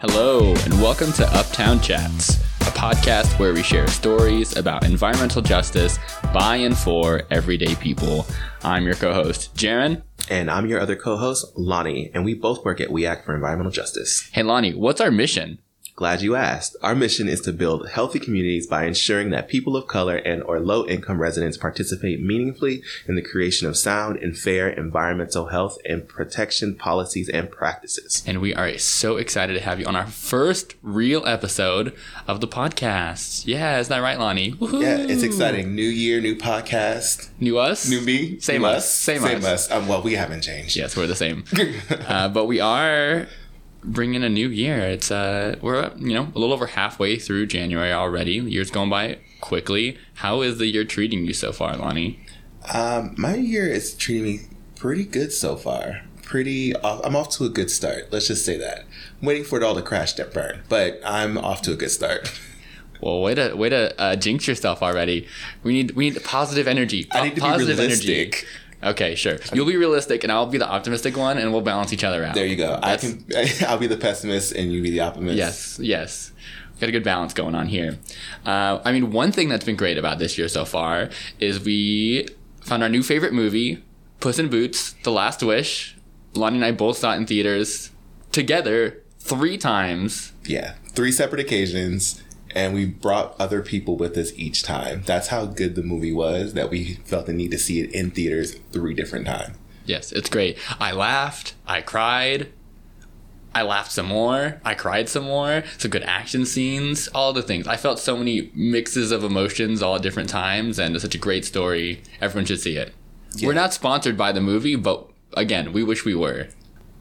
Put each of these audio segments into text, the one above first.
Hello, and welcome to Uptown Chats, a podcast where we share stories about environmental justice by and for everyday people. I'm your co host, Jaron. And I'm your other co host, Lonnie, and we both work at We Act for Environmental Justice. Hey, Lonnie, what's our mission? Glad you asked. Our mission is to build healthy communities by ensuring that people of color and or low income residents participate meaningfully in the creation of sound and fair environmental health and protection policies and practices. And we are so excited to have you on our first real episode of the podcast. Yeah, isn't that right, Lonnie? Woo-hoo. Yeah, it's exciting. New year, new podcast. New us? New me. Same new us. Same, Same us. us. Um, well, we haven't changed. Yes, we're the same. uh, but we are bringing in a new year. It's uh, we're you know a little over halfway through January already. The year's going by quickly. How is the year treating you so far, Lonnie? Um, my year is treating me pretty good so far. Pretty, off, I'm off to a good start. Let's just say that. I'm waiting for it all to crash and burn, but I'm off to a good start. Well, way to way to uh, jinx yourself already. We need we need positive energy. I need to positive be realistic. Energy. Okay, sure. You'll be realistic, and I'll be the optimistic one, and we'll balance each other out. There you go. That's- I can. I'll be the pessimist, and you be the optimist. Yes, yes. Got a good balance going on here. Uh, I mean, one thing that's been great about this year so far is we found our new favorite movie, Puss in Boots: The Last Wish. Lonnie and I both saw it in theaters together three times. Yeah. Three separate occasions, and we brought other people with us each time. That's how good the movie was. That we felt the need to see it in theaters three different times. Yes, it's great. I laughed. I cried. I laughed some more. I cried some more. Some good action scenes. All the things. I felt so many mixes of emotions all at different times, and it's such a great story. Everyone should see it. We're not sponsored by the movie, but again, we wish we were.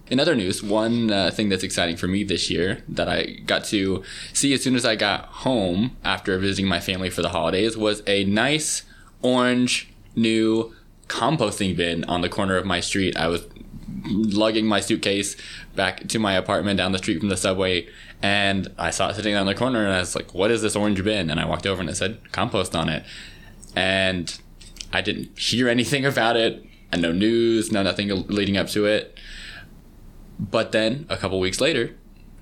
In other news, one uh, thing that's exciting for me this year that I got to see as soon as I got home after visiting my family for the holidays was a nice orange new composting bin on the corner of my street. I was lugging my suitcase back to my apartment down the street from the subway and I saw it sitting on the corner and I was like, what is this orange bin? And I walked over and it said compost on it. And I didn't hear anything about it and no news, no nothing leading up to it. But then a couple weeks later,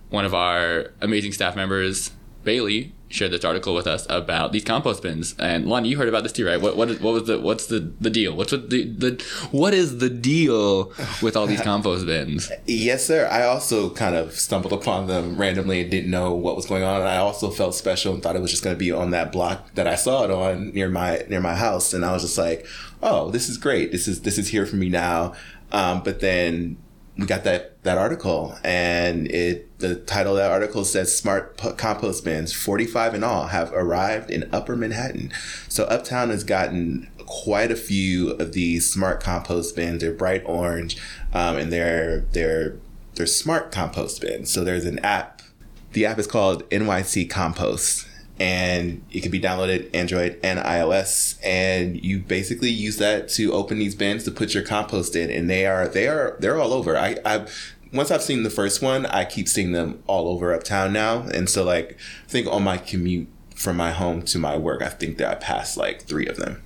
one of our amazing staff members, Bailey, shared this article with us about these compost bins. And Lon, you heard about this too, right? What what, is, what was the what's the, the deal? What's the, the what is the deal with all these compost bins? Yes, sir. I also kind of stumbled upon them randomly and didn't know what was going on. And I also felt special and thought it was just going to be on that block that I saw it on near my near my house. And I was just like, "Oh, this is great. This is this is here for me now." Um, but then we got that that article, and it the title of that article says "Smart Compost Bins, 45 in all, have arrived in Upper Manhattan." So Uptown has gotten quite a few of these smart compost bins. They're bright orange, um, and they're they're they're smart compost bins. So there's an app. The app is called NYC Compost, and it can be downloaded Android and iOS. And you basically use that to open these bins to put your compost in, and they are they are they're all over. I I've once I've seen the first one, I keep seeing them all over uptown now, and so like I think on my commute from my home to my work, I think that I passed like three of them.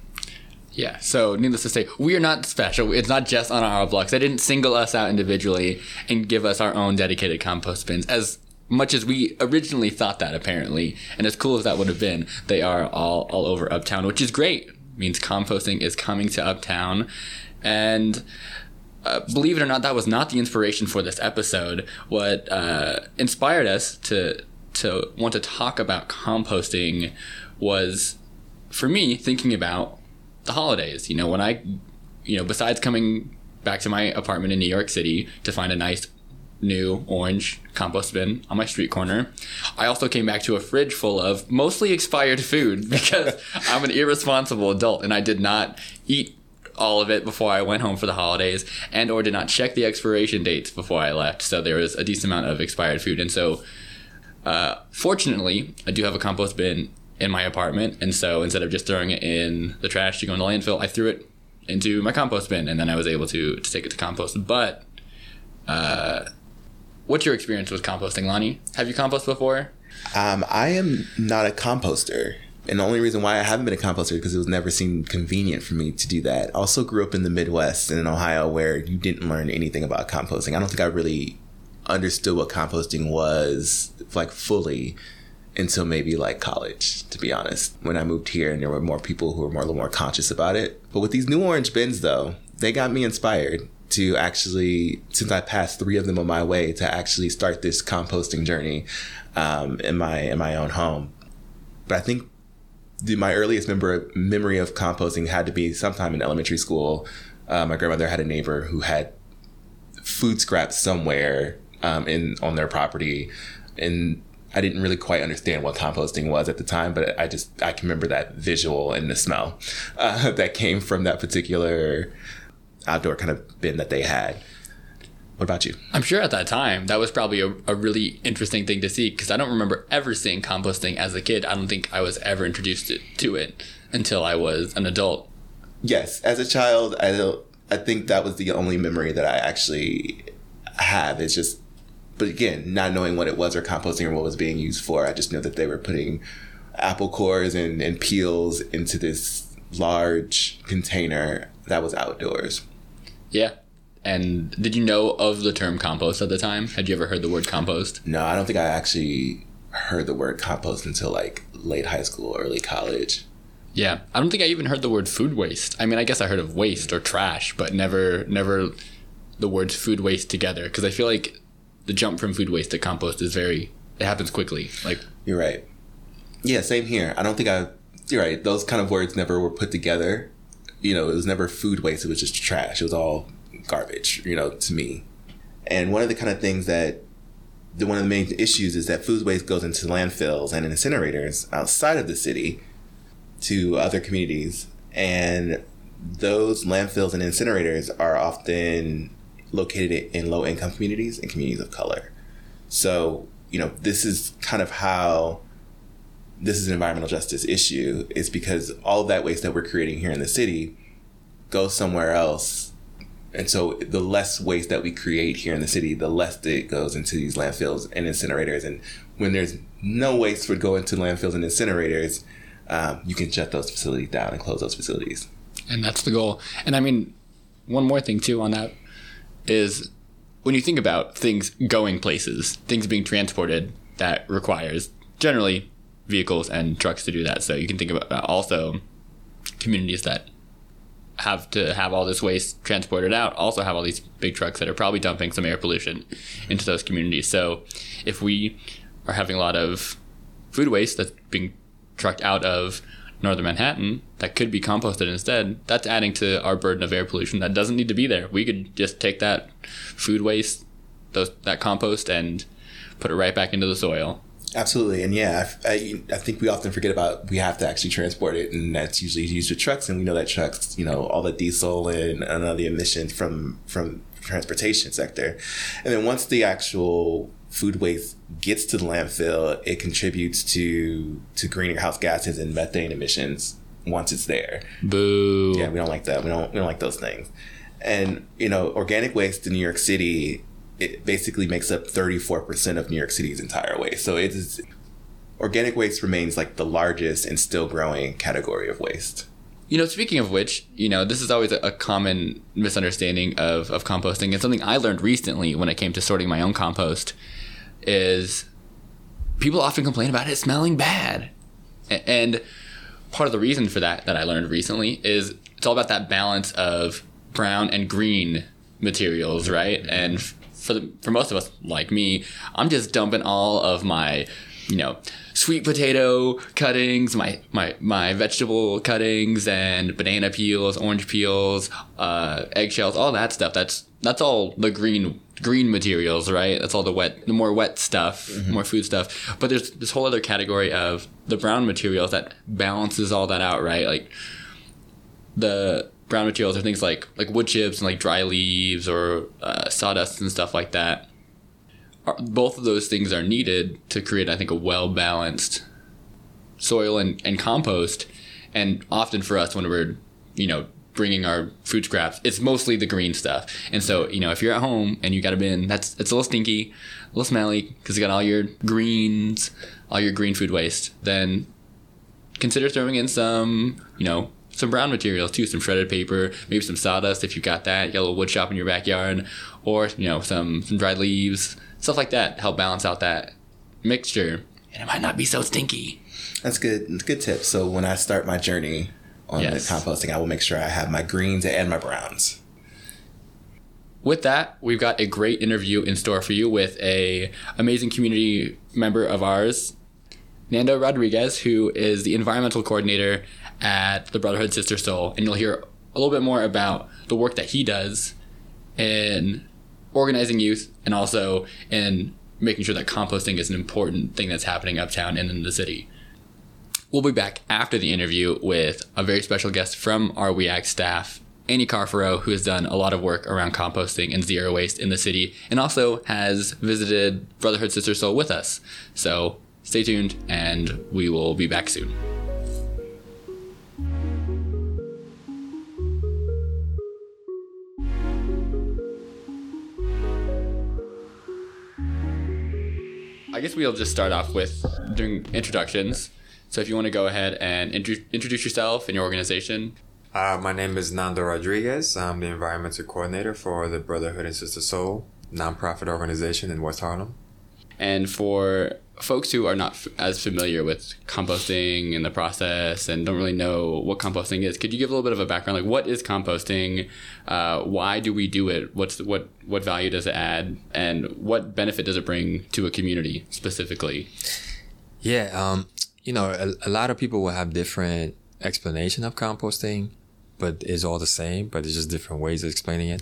Yeah, so needless to say, we are not special. It's not just on our blocks. They didn't single us out individually and give us our own dedicated compost bins. As much as we originally thought that, apparently, and as cool as that would have been, they are all all over Uptown, which is great. means composting is coming to Uptown, and uh, believe it or not, that was not the inspiration for this episode. What uh, inspired us to to want to talk about composting was, for me, thinking about the holidays. You know, when I, you know, besides coming back to my apartment in New York City to find a nice new orange compost bin on my street corner. I also came back to a fridge full of mostly expired food because I'm an irresponsible adult and I did not eat all of it before I went home for the holidays and or did not check the expiration dates before I left. So there was a decent amount of expired food. And so uh, fortunately, I do have a compost bin in my apartment. And so instead of just throwing it in the trash to go in the landfill, I threw it into my compost bin and then I was able to, to take it to compost. But uh, what's your experience with composting, Lonnie? Have you composted before? Um, I am not a composter. And the only reason why I haven't been a composter is because it was never seemed convenient for me to do that. Also grew up in the Midwest in Ohio where you didn't learn anything about composting. I don't think I really understood what composting was like fully until maybe like college, to be honest. When I moved here and there were more people who were more a little more conscious about it. But with these new orange bins though, they got me inspired to actually, since I passed three of them on my way, to actually start this composting journey um, in my in my own home. But I think the, my earliest member, memory of composting had to be sometime in elementary school. Uh, my grandmother had a neighbor who had food scraps somewhere um, in on their property, and I didn't really quite understand what composting was at the time, but I just I can remember that visual and the smell uh, that came from that particular outdoor kind of bin that they had. What about you? I'm sure at that time that was probably a, a really interesting thing to see because I don't remember ever seeing composting as a kid. I don't think I was ever introduced to, to it until I was an adult. Yes, as a child, I don't. I think that was the only memory that I actually have. It's just, but again, not knowing what it was or composting or what was being used for, I just knew that they were putting apple cores and, and peels into this large container that was outdoors. Yeah. And did you know of the term compost at the time? Had you ever heard the word compost? No, I don't think I actually heard the word compost until like late high school, early college. Yeah, I don't think I even heard the word food waste. I mean, I guess I heard of waste or trash, but never, never the words food waste together. Because I feel like the jump from food waste to compost is very, it happens quickly. Like you're right. Yeah, same here. I don't think I. You're right. Those kind of words never were put together. You know, it was never food waste. It was just trash. It was all garbage. You know, to me. And one of the kind of things that the one of the main issues is that food waste goes into landfills and incinerators outside of the city to other communities. And those landfills and incinerators are often located in low income communities and communities of color. So, you know, this is kind of how this is an environmental justice issue, is because all of that waste that we're creating here in the city goes somewhere else. And so the less waste that we create here in the city, the less it goes into these landfills and incinerators. And when there's no waste would go into landfills and incinerators, um, you can shut those facilities down and close those facilities. And that's the goal. And I mean, one more thing too on that is when you think about things going places, things being transported, that requires generally vehicles and trucks to do that. So you can think about also communities that have to have all this waste transported out also have all these big trucks that are probably dumping some air pollution into those communities. So if we are having a lot of food waste that's being trucked out of northern Manhattan that could be composted instead, that's adding to our burden of air pollution that doesn't need to be there. We could just take that food waste, those that compost, and put it right back into the soil. Absolutely, and yeah, I, I, I, think we often forget about we have to actually transport it, and that's usually used with trucks, and we know that trucks, you know, all the diesel and, and all the emissions from from transportation sector, and then once the actual food waste gets to the landfill, it contributes to to greenhouse gases and methane emissions once it's there. Boo. Yeah, we don't like that. We don't we don't like those things. And you know, organic waste in New York City it basically makes up 34% of New York City's entire waste. So it is organic waste remains like the largest and still growing category of waste. You know, speaking of which, you know, this is always a, common misunderstanding of, of composting. And something I learned recently when it came to sorting my own compost is people often complain about it smelling bad. And part of the reason for that, that I learned recently, is it's all about that balance of brown and green materials, right? And for the, for most of us like me, I'm just dumping all of my, you know, sweet potato cuttings, my my my vegetable cuttings, and banana peels, orange peels, uh, eggshells, all that stuff. That's that's all the green green materials, right? That's all the wet, the more wet stuff, mm-hmm. more food stuff. But there's this whole other category of the brown materials that balances all that out, right? Like the brown materials are things like like wood chips and like dry leaves or uh, sawdust and stuff like that. Both of those things are needed to create, I think, a well balanced soil and, and compost. And often for us, when we're you know bringing our food scraps, it's mostly the green stuff. And so you know if you're at home and you got a bin, that's it's a little stinky, a little smelly because you got all your greens, all your green food waste. Then consider throwing in some you know some brown materials too, some shredded paper, maybe some sawdust if you've got that. You got a little wood shop in your backyard, or you know some some dried leaves, stuff like that help balance out that mixture, and it might not be so stinky. That's good. That's good tip. So when I start my journey on Yes. the composting, I will make sure I have my greens and my browns. With that, we've got a great interview in store for you with a amazing community member of ours, Nando Rodriguez, who is the environmental coordinator at the Brotherhood Sister Sol, and you'll hear a little bit more about the work that he does in organizing youth and also in making sure that composting is an important thing that's happening uptown and in the city. We'll be back after the interview with a very special guest from our WeAct staff, Annie Carforo, who has done a lot of work around composting and zero waste in the city and also has visited Brotherhood Sister Sol with us. So stay tuned and we will be back soon. I guess we'll just start off with doing introductions. So if you want to go ahead and intro- introduce yourself and your organization. Uh, my name is Nando Rodriguez. I'm the environmental coordinator for the Brotherhood and Sister Sol nonprofit organization in West Harlem. And for folks who are not f- as familiar with composting and the process and don't really know what composting is, could you give a little bit of a background? Like, what is composting? Uh, why do we do it? What's the, what what value does it add? And what benefit does it bring to a community specifically? Yeah, um, you know, a, a lot of people will have different explanation of composting, but it's all the same, but it's just different ways of explaining it.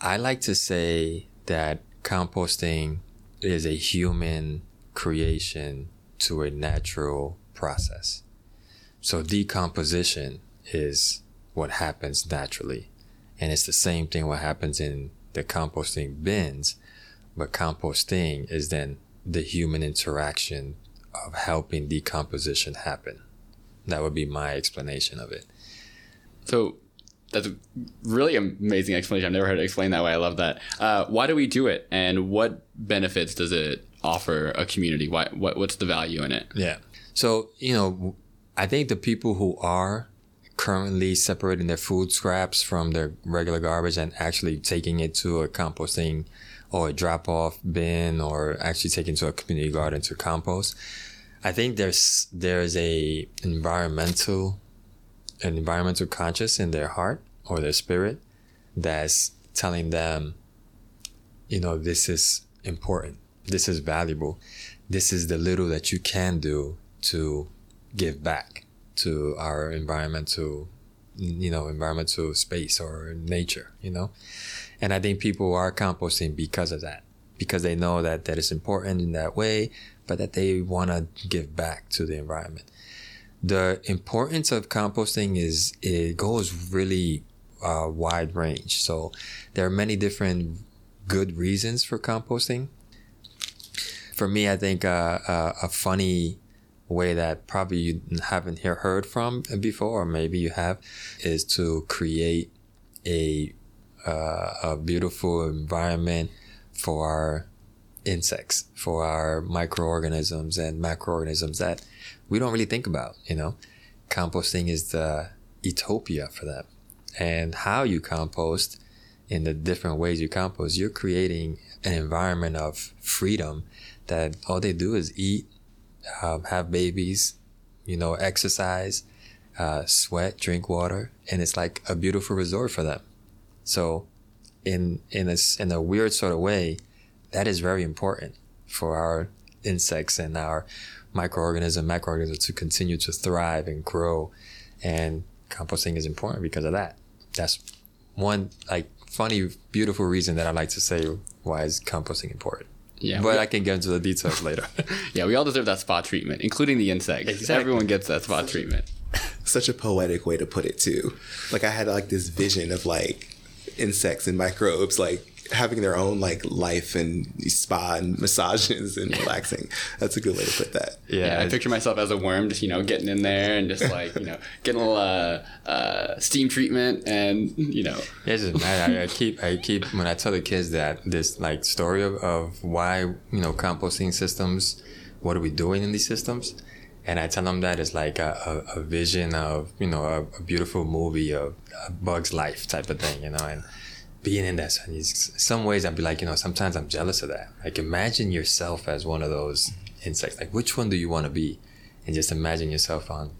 I like to say that composting is a human creation to a natural process. So decomposition is what happens naturally. And it's the same thing what happens in the composting bins, but composting is then the human interaction of helping decomposition happen. That would be my explanation of it. So that's a really amazing explanation. I've never heard it explained that way. I love that. Uh, why do we do it, and what benefits does it offer a community? Why, what, what's the value in it? Yeah. So, you know, I think the people who are currently separating their food scraps from their regular garbage and actually taking it to a composting or a drop off bin or actually taking it to a community garden to compost. I think there's there's a environmental an environmental conscious in their heart or their spirit that's telling them, you know, this is important. This is valuable. This is the little that you can do to give back to our environmental, you know, environmental space or nature, you know? And I think people are composting because of that, because they know that that is important in that way, but that they want to give back to the environment. The importance of composting is it goes really uh, wide range. So there are many different good reasons for composting. For me, I think uh, uh, a funny way that probably you haven't hear, heard from before, or maybe you have, is to create a uh, a beautiful environment for our insects, for our microorganisms and macroorganisms that we don't really think about. You know, composting is the utopia for them, and how you compost in the different ways you compost, you're creating an environment of freedom that all they do is eat, um, have babies, you know, exercise, uh, sweat, drink water, and it's like a beautiful resort for them. So, in in a in a weird sort of way, that is very important for our insects and our microorganism, macroorganisms to continue to thrive and grow. And composting is important because of that. That's one like funny, beautiful reason that I like to say why is composting important. Yeah, but we- I can get into the details later. Yeah, we all deserve that spa treatment, including the insects. Exactly. Everyone gets that spot treatment. Such a poetic way to put it too. Like I had like this vision of like insects and microbes like having their own like life and spa and massages and relaxing. That's a good way to put that. Yeah, I picture myself as a worm, just you know, getting in there and just like you know, getting a little uh, uh, steam treatment, and you know, It's just. I, I keep, I keep when I tell the kids that this like story of, of why you know composting systems, what are we doing in these systems, and I tell them that it's like a, a, a vision of you know a, a beautiful movie of a Bug's life type of thing, you know, and being in that. In some ways, I'd be like, you know, sometimes I'm jealous of that. Like, imagine yourself as one of those insects. Like, which one do you want to be? And just imagine yourself on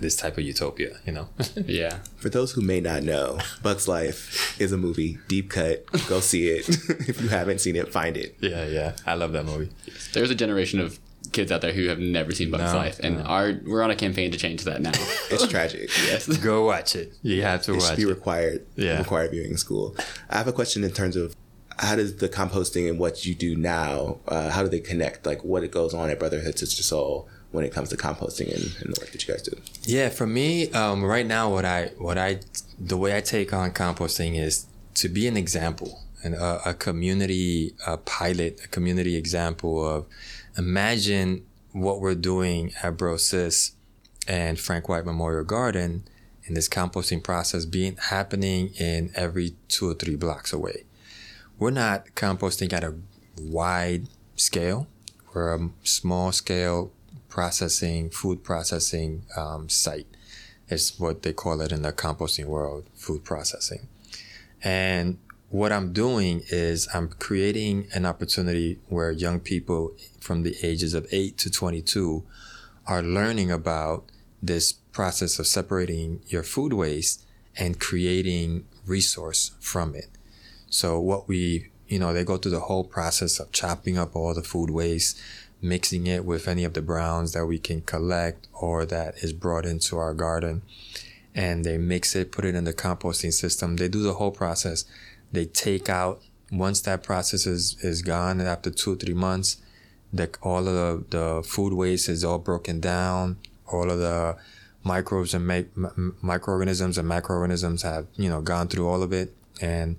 this type of utopia, you know? yeah. For those who may not know, Bug's Life is a movie, deep cut. Go see it. if you haven't seen it, find it. Yeah, yeah. I love that movie. There's a generation of kids out there who have never seen Bugs no, Life, and no. our we're on a campaign to change that now. it's tragic. yes, go watch it. You have to it watch. Should be required. Yeah, required viewing in school. I have a question in terms of how does the composting and what you do now, uh, how do they connect? Like what it goes on at Brotherhood Sister Sol when it comes to composting and, and the work that you guys do? Yeah, for me, um, right now, what I what I the way I take on composting is to be an example and a, a community a pilot, a community example of imagine what we're doing at Brosis and Frank White Memorial Garden in this composting process being happening in every two or three blocks away. We're not composting at a wide scale. We're a small scale processing, food processing um, site. Is what they call it in the composting world, food processing. And what I'm doing is I'm creating an opportunity where young people from the ages of 8 to 22 are learning about this process of separating your food waste and creating resource from it. So what we, you know, they go through the whole process of chopping up all the food waste, mixing it with any of the browns that we can collect or that is brought into our garden. And they mix it, put it in the composting system. They do the whole process. They take out, once that process is, is gone after two or three months, the, all of the, the food waste is all broken down. All of the microbes and ma- microorganisms and macroorganisms have, you know, gone through all of it. And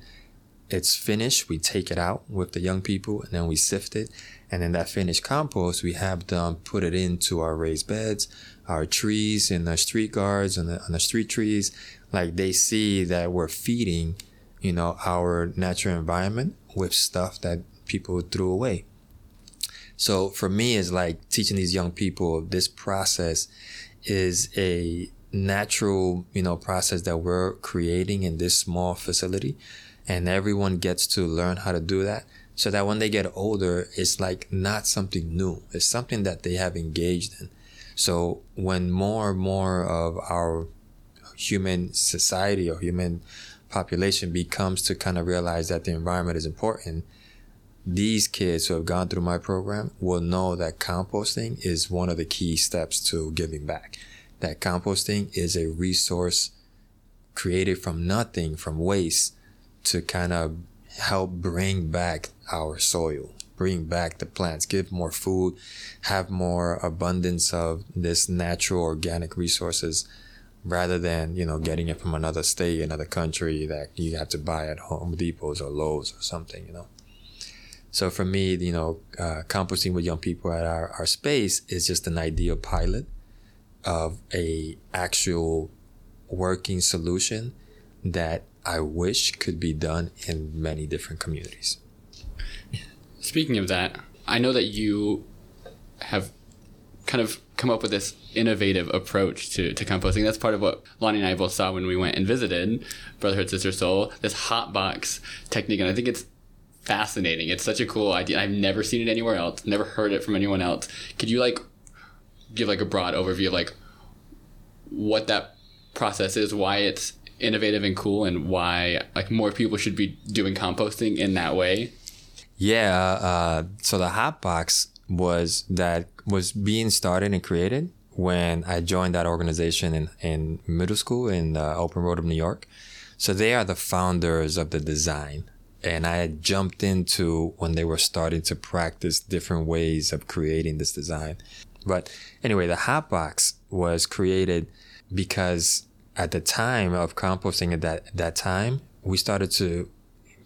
it's finished. We take it out with the young people and then we sift it. And then that finished compost, we have them put it into our raised beds, our trees and the street guards and the, and the street trees. Like they see that we're feeding, you know, our natural environment with stuff that people threw away. So for me, it's like teaching these young people this process is a natural, you know, process that we're creating in this small facility. And everyone gets to learn how to do that so that when they get older, it's like not something new. It's something that they have engaged in. So when more and more of our human society or human population becomes to kind of realize that the environment is important, these kids who have gone through my program will know that composting is one of the key steps to giving back. That composting is a resource created from nothing, from waste, to kind of help bring back our soil, bring back the plants, give more food, have more abundance of this natural organic resources rather than, you know, getting it from another state, another country that you have to buy at Home Depots or Lowe's or something, you know. So for me, you know, uh, composting with young people at our, our space is just an ideal pilot of a actual working solution that I wish could be done in many different communities. Speaking of that, I know that you have kind of come up with this innovative approach to, to composting. That's part of what Lonnie and I both saw when we went and visited Brotherhood Sister Sol, this hot box technique. And I think it's fascinating. It's such a cool idea. I've never seen it anywhere else, never heard it from anyone else. Could you like give like a broad overview of like what that process is, why it's innovative and cool and why like more people should be doing composting in that way? Yeah, uh, so the hot box was that was being started and created when I joined that organization in, in middle school in the Open Road of New York. So they are the founders of the design. And I jumped into when they were starting to practice different ways of creating this design. But anyway, the hot box was created because at the time of composting at that, that time, we started to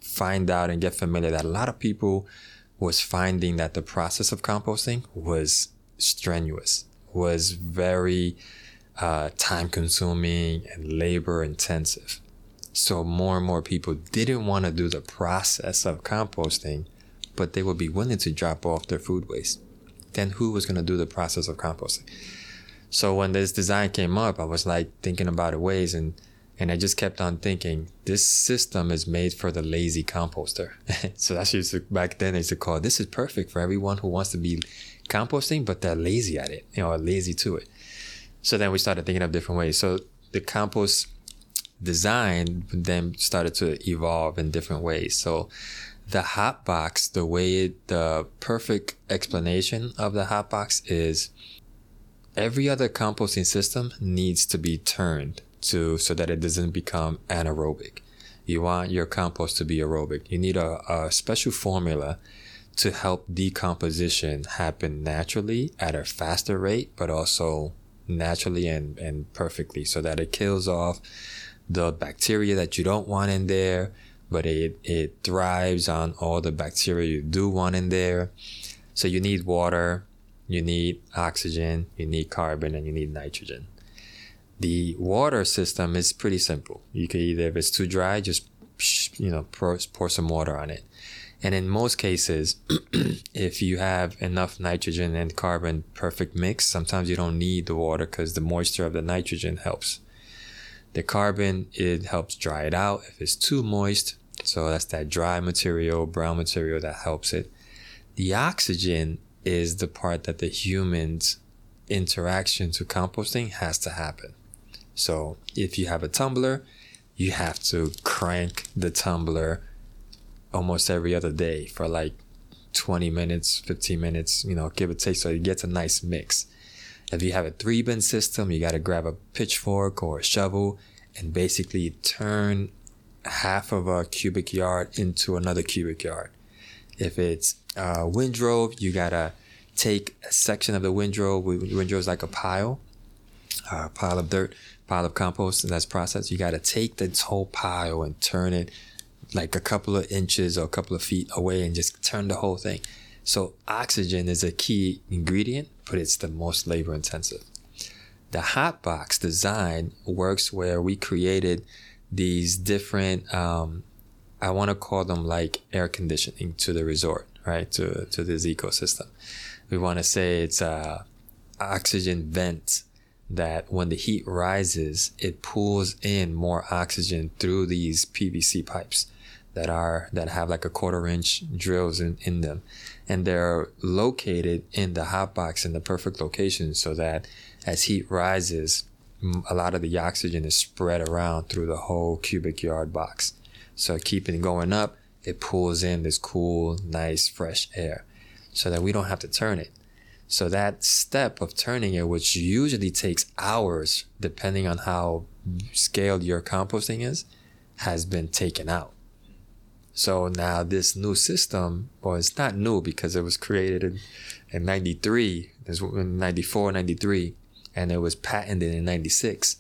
find out and get familiar that a lot of people was finding that the process of composting was strenuous, was very uh, time consuming and labor intensive. So more and more people didn't want to do the process of composting, but they would be willing to drop off their food waste. Then who was going to do the process of composting? So when this design came up, I was like thinking about it ways and And I just kept on thinking, this system is made for the lazy composter. so that's to, back then used to call this is perfect for everyone who wants to be composting, but they're lazy at it, you know, lazy to it. So then we started thinking of different ways. So the compost design then started to evolve in different ways. So the hot box, the way the perfect explanation of the hot box is every other composting system needs to be turned to so that it doesn't become anaerobic. You want your compost to be aerobic. You need a, a special formula to help decomposition happen naturally at a faster rate, but also naturally and, and perfectly so that it kills off the bacteria that you don't want in there, but it, it thrives on all the bacteria you do want in there. So you need water, you need oxygen, you need carbon, and you need nitrogen. The water system is pretty simple. You can either, if it's too dry, just you know pour, pour some water on it. And in most cases, if you have enough nitrogen and carbon perfect mix, sometimes you don't need the water because the moisture of the nitrogen helps. The carbon, it helps dry it out if it's too moist. So that's that dry material, brown material that helps it. The oxygen is the part that the human's interaction to composting has to happen. So if you have a tumbler, you have to crank the tumbler almost every other day for like 20 minutes, 15 minutes, you know, give or take. So it gets a nice mix. If you have a three bin system, you got to grab a pitchfork or a shovel and basically turn half of a cubic yard into another cubic yard. If it's a windrow, you got to take a section of the windrow. Windrow is like a pile, a pile of dirt, pile of compost, and that's processed. You got to take this whole pile and turn it like a couple of inches or a couple of feet away and just turn the whole thing. So oxygen is a key ingredient, but it's the most labor intensive. The hot box design works where we created these different, um, I want to call them like air conditioning to the resort, right? To, to this ecosystem. We want to say it's a oxygen vent that when the heat rises, it pulls in more oxygen through these PVC pipes that are that have like a quarter inch drills in, in them. And they're located in the hot box in the perfect location so that as heat rises a lot of the oxygen is spread around through the whole cubic yard box. So keeping going up it pulls in this cool nice fresh air so that we don't have to turn it so that step of turning it which usually takes hours depending on how scaled your composting is has been taken out so now this new system, well, it's not new because it was created in, in 93, in 94, 93, and it was patented in 96.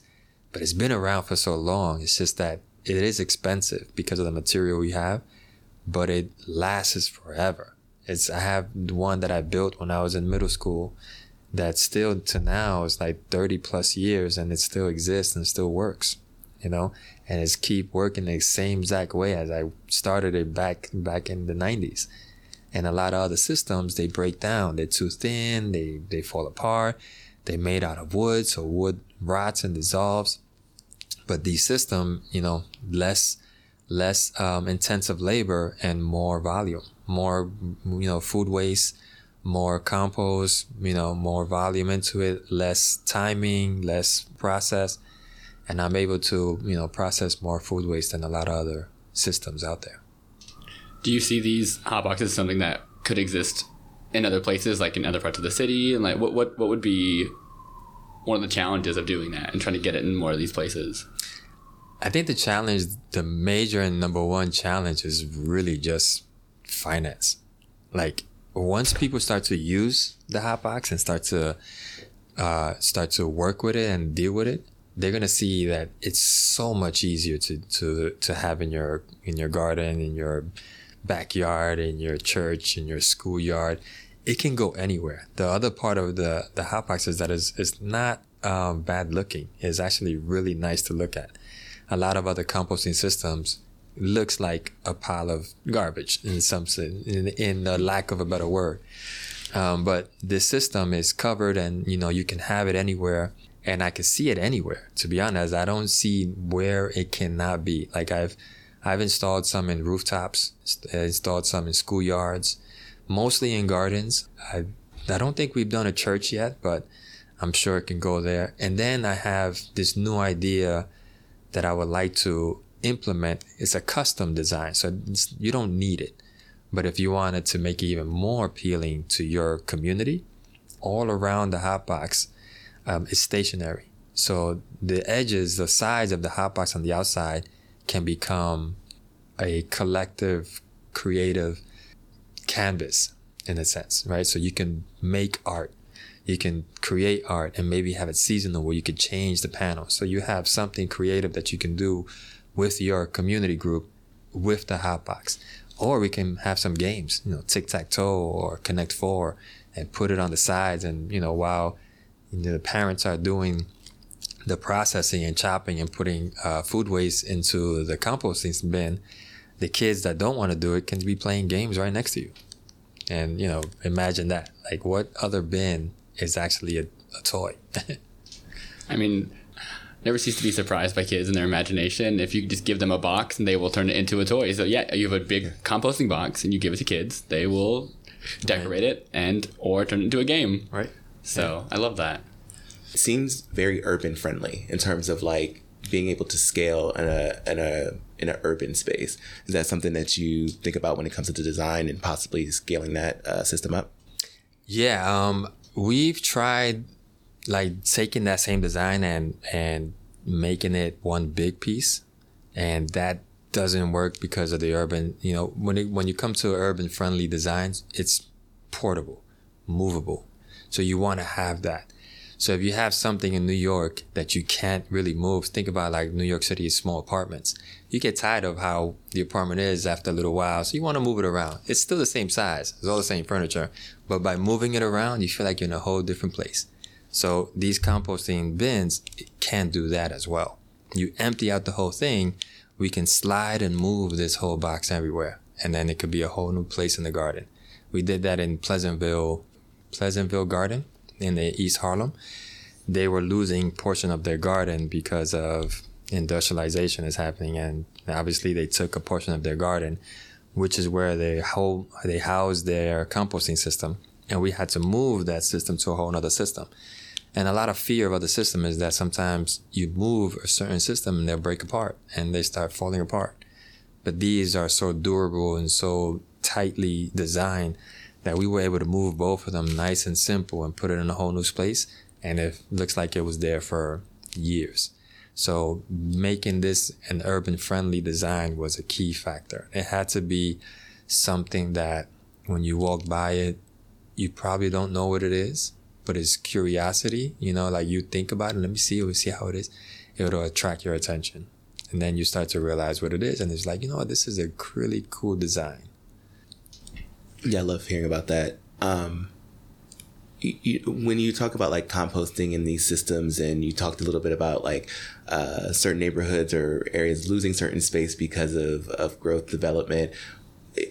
But it's been around for so long. It's just that it is expensive because of the material we have, but it lasts forever. It's, I have one that I built when I was in middle school that still to now is like 30 plus years and it still exists and still works you know, and it's keep working the same exact way as I started it back back in the 90s. And a lot of other systems they break down. They're too thin. They they fall apart. They're made out of wood, so wood rots and dissolves. But the system, you know, less less um, intensive labor and more volume, more you know food waste, more compost, you know, more volume into it, less timing, less process and I'm able to you know process more food waste than a lot of other systems out there. Do you see these hot boxes as something that could exist in other places, like in other parts of the city? And like, what what what would be one of the challenges of doing that and trying to get it in more of these places? I think the challenge, the major and number one challenge, is really just finance. Like once people start to use the hot box and start to uh, start to work with it and deal with it, they're gonna see that it's so much easier to to to have in your in your garden, in your backyard, in your church, in your schoolyard. It can go anywhere. The other part of the the hot box is that is is not um, bad looking. It's actually really nice to look at. A lot of other composting systems looks like a pile of garbage in some sense, in, in the lack of a better word. Um, but this system is covered, and you know you can have it anywhere and I can see it anywhere. To be honest, I don't see where it cannot be. Like I've I've installed some in rooftops, installed some in schoolyards, mostly in gardens. I I don't think we've done a church yet, but I'm sure it can go there. And then I have this new idea that I would like to implement. It's a custom design, so you don't need it. But if you wanted to make it even more appealing to your community, all around the hot box um, is stationary. So the edges, the sides of the hot box on the outside can become a collective, creative canvas in a sense, right? So you can make art, you can create art and maybe have it seasonal where you could change the panel. So you have something creative that you can do with your community group with the hotbox. Or we can have some games, you know, tic tac toe or connect four and put it on the sides. And, you know, while you know, the parents are doing the processing and chopping and putting uh, food waste into the composting bin, the kids that don't want to do it can be playing games right next to you. And, you know, imagine that. Like, what other bin is actually a, a toy? I mean, never cease to be surprised by kids and their imagination. If you just give them a box and they will turn it into a toy. So yeah, you have a big composting box and you give it to kids, they will decorate right. it and or turn it into a game. Right. So yeah. I love that. It seems very urban friendly in terms of like being able to scale in a in a in an urban space. Is that something that you think about when it comes to the design and possibly scaling that uh, system up? Yeah, um, we've tried like taking that same design and and making it one big piece, and that doesn't work because of the urban. You know, when it, when you come to urban friendly designs, it's portable, movable, so you want to have that. So if you have something in New York that you can't really move, think about like New York City's small apartments. You get tired of how the apartment is after a little while, so you want to move it around. It's still the same size, it's all the same furniture, but by moving it around, you feel like you're in a whole different place. So these composting bins can do that as well. You empty out the whole thing, we can slide and move this whole box everywhere, and then it could be a whole new place in the garden. We did that in Pleasant Village, Pleasantville Garden in the East Harlem, they were losing portion of their garden because of industrialization is happening, and obviously they took a portion of their garden, which is where they hold they house their composting system, and we had to move that system to a whole other system. And a lot of fear about the system is that sometimes you move a certain system and they'll break apart and they start falling apart. But these are so durable and so tightly designed that we were able to move both of them nice and simple and put it in a whole new space. And it looks like it was there for years. So making this an urban friendly design was a key factor. It had to be something that when you walk by it, you probably don't know what it is, but it's curiosity, you know, like you think about it, let me see, we see how it is. It'll attract your attention. And then you start to realize what it is. And it's like, you know what, this is a really cool design. Yeah, I love hearing about that. Um, you, you, when you talk about like composting in these systems, and you talked a little bit about like uh, certain neighborhoods or areas losing certain space because of of growth development,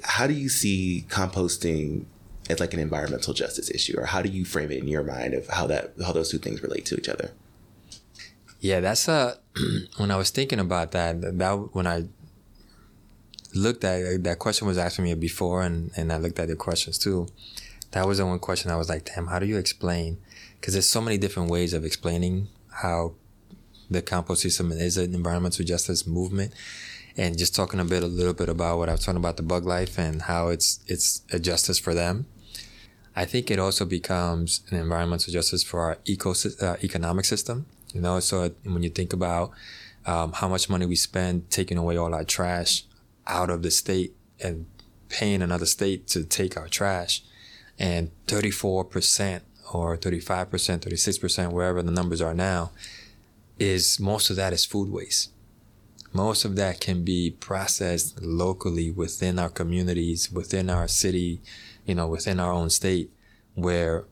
how do you see composting as like an environmental justice issue, or how do you frame it in your mind of how that how those two things relate to each other? Yeah, that's a when I was thinking about that. That when I looked at that question was asked me before, and and I looked at the questions too. That was the one question I was like, damn, how do you explain? Because there's so many different ways of explaining how the compost system is an environmental justice movement, and just talking a bit, a little bit about what I was talking about the bug life and how it's it's a justice for them. I think it also becomes an environmental justice for our eco uh, economic system. You know, so when you think about um, how much money we spend taking away all our trash, out of the state and paying another state to take our trash. And 34% or 35%, 36%, wherever the numbers are now, is most of that is food waste. Most of that can be processed locally within our communities, within our city, you know, within our own state, where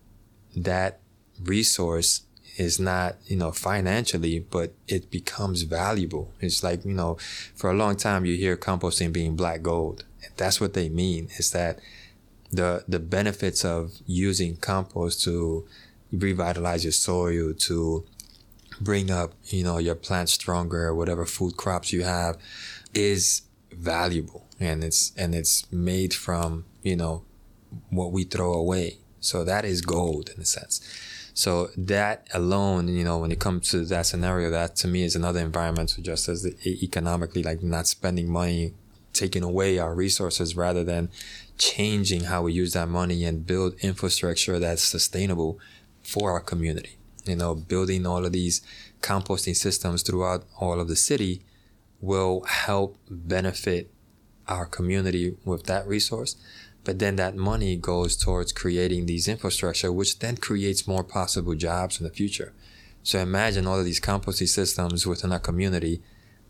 that resource is not, you know, financially, but it becomes valuable. It's like, you know, for a long time you hear composting being black gold. That's what they mean is that the the benefits of using compost to revitalize your soil, to bring up, you know, your plants stronger, whatever food crops you have is valuable and it's and it's made from, you know, what we throw away. So that is gold in a sense. So that alone, you know, when it comes to that scenario, that to me is another environmental justice, economically, like not spending money, taking away our resources rather than changing how we use that money and build infrastructure that's sustainable for our community. You know, building all of these composting systems throughout all of the city will help benefit our community with that resource but then that money goes towards creating these infrastructure, which then creates more possible jobs in the future. So imagine all of these composting systems within a community.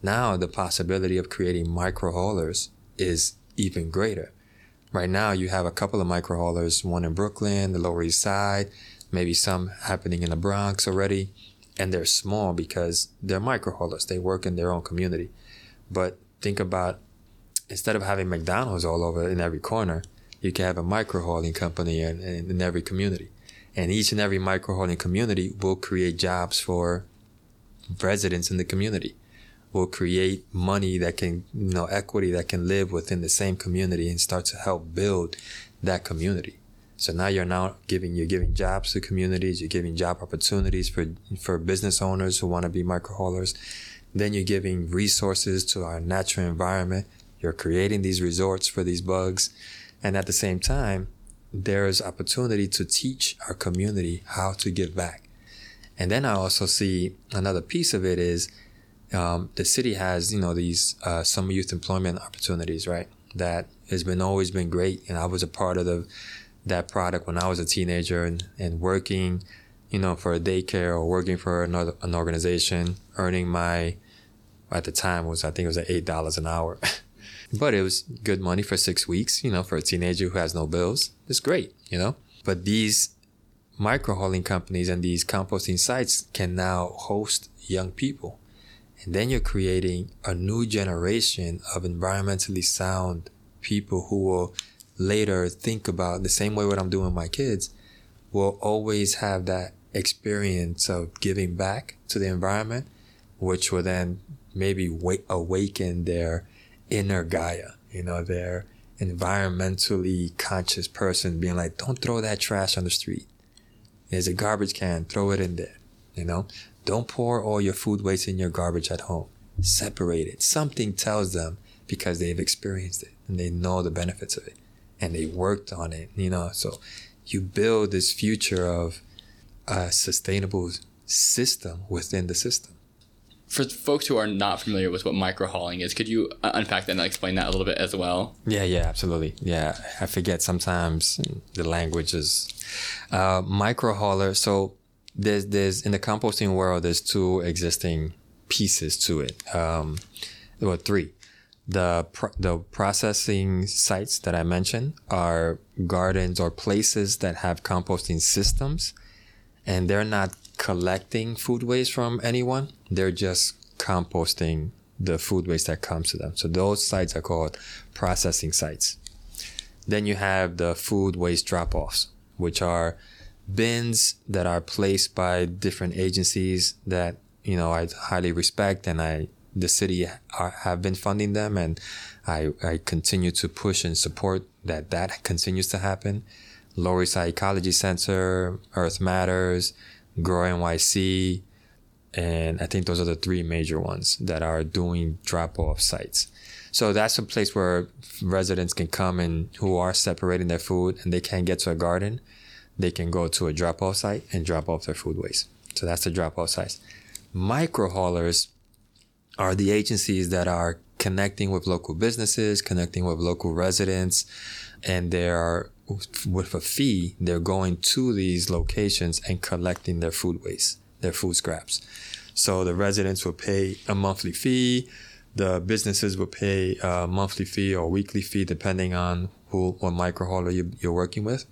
Now the possibility of creating micro haulers is even greater. Right now you have a couple of micro haulers, one in Brooklyn, the Lower East Side, maybe some happening in the Bronx already. And they're small because they're micro haulers. They work in their own community. But think about instead of having McDonald's all over in every corner, you can have a micro hauling company in, in, every community. And each and every micro hauling community will create jobs for residents in the community. Will create money that can, you know, equity that can live within the same community and start to help build that community. So now you're now giving you're giving jobs to communities, you're giving job opportunities for for business owners who want to be micro haulers. Then you're giving resources to our natural environment. You're creating these resorts for these bugs. And at the same time, there's opportunity to teach our community how to give back. And then I also see another piece of it is um, the city has, you know, these uh, summer youth employment opportunities, right? That has been always been great. And I was a part of the, that product when I was a teenager and, and working, you know, for a daycare or working for another, an organization, earning my, at the time was, I think it was at $8 an hour. But it was good money for six weeks, you know, for a teenager who has no bills. It's great, you know. But these micro hauling companies and these composting sites can now host young people. And then you're creating a new generation of environmentally sound people who will later think about the same way what I'm doing with my kids will always have that experience of giving back to the environment, which will then maybe wake, awaken their inner Gaia, you know, their environmentally conscious person being like, don't throw that trash on the street. There's a garbage can, throw it in there, you know? Don't pour all your food waste in your garbage at home. Separate it. Something tells them because they've experienced it and they know the benefits of it and they worked on it, you know? So you build this future of a sustainable system within the system for folks who are not familiar with what micro hauling is, could you uh, unpack that and explain that a little bit as well? Yeah, yeah, absolutely. Yeah, I forget sometimes the language is uh, micro hauler. So there's there's in the composting world, there's two existing pieces to it. Um, well, three. The pro- the processing sites that I mentioned are gardens or places that have composting systems, and they're not collecting food waste from anyone. They're just composting the food waste that comes to them. So those sites are called processing sites. Then you have the food waste drop offs, which are bins that are placed by different agencies that, you know, I highly respect and I, the city are, have been funding them and I, I continue to push and support that that continues to happen. Lower Side Ecology Center, Earth Matters, Grow NYC, and I think those are the three major ones that are doing drop off sites. So that's a place where residents can come and who are separating their food and they can't get to a garden, they can go to a drop off site and drop off their food waste. So that's the drop off sites. Micro haulers are the agencies that are connecting with local businesses, connecting with local residents, and they are with a fee, they're going to these locations and collecting their food waste, their food scraps. So the residents will pay a monthly fee. The businesses will pay a monthly fee or weekly fee, depending on who what micro hauler you, you're working with.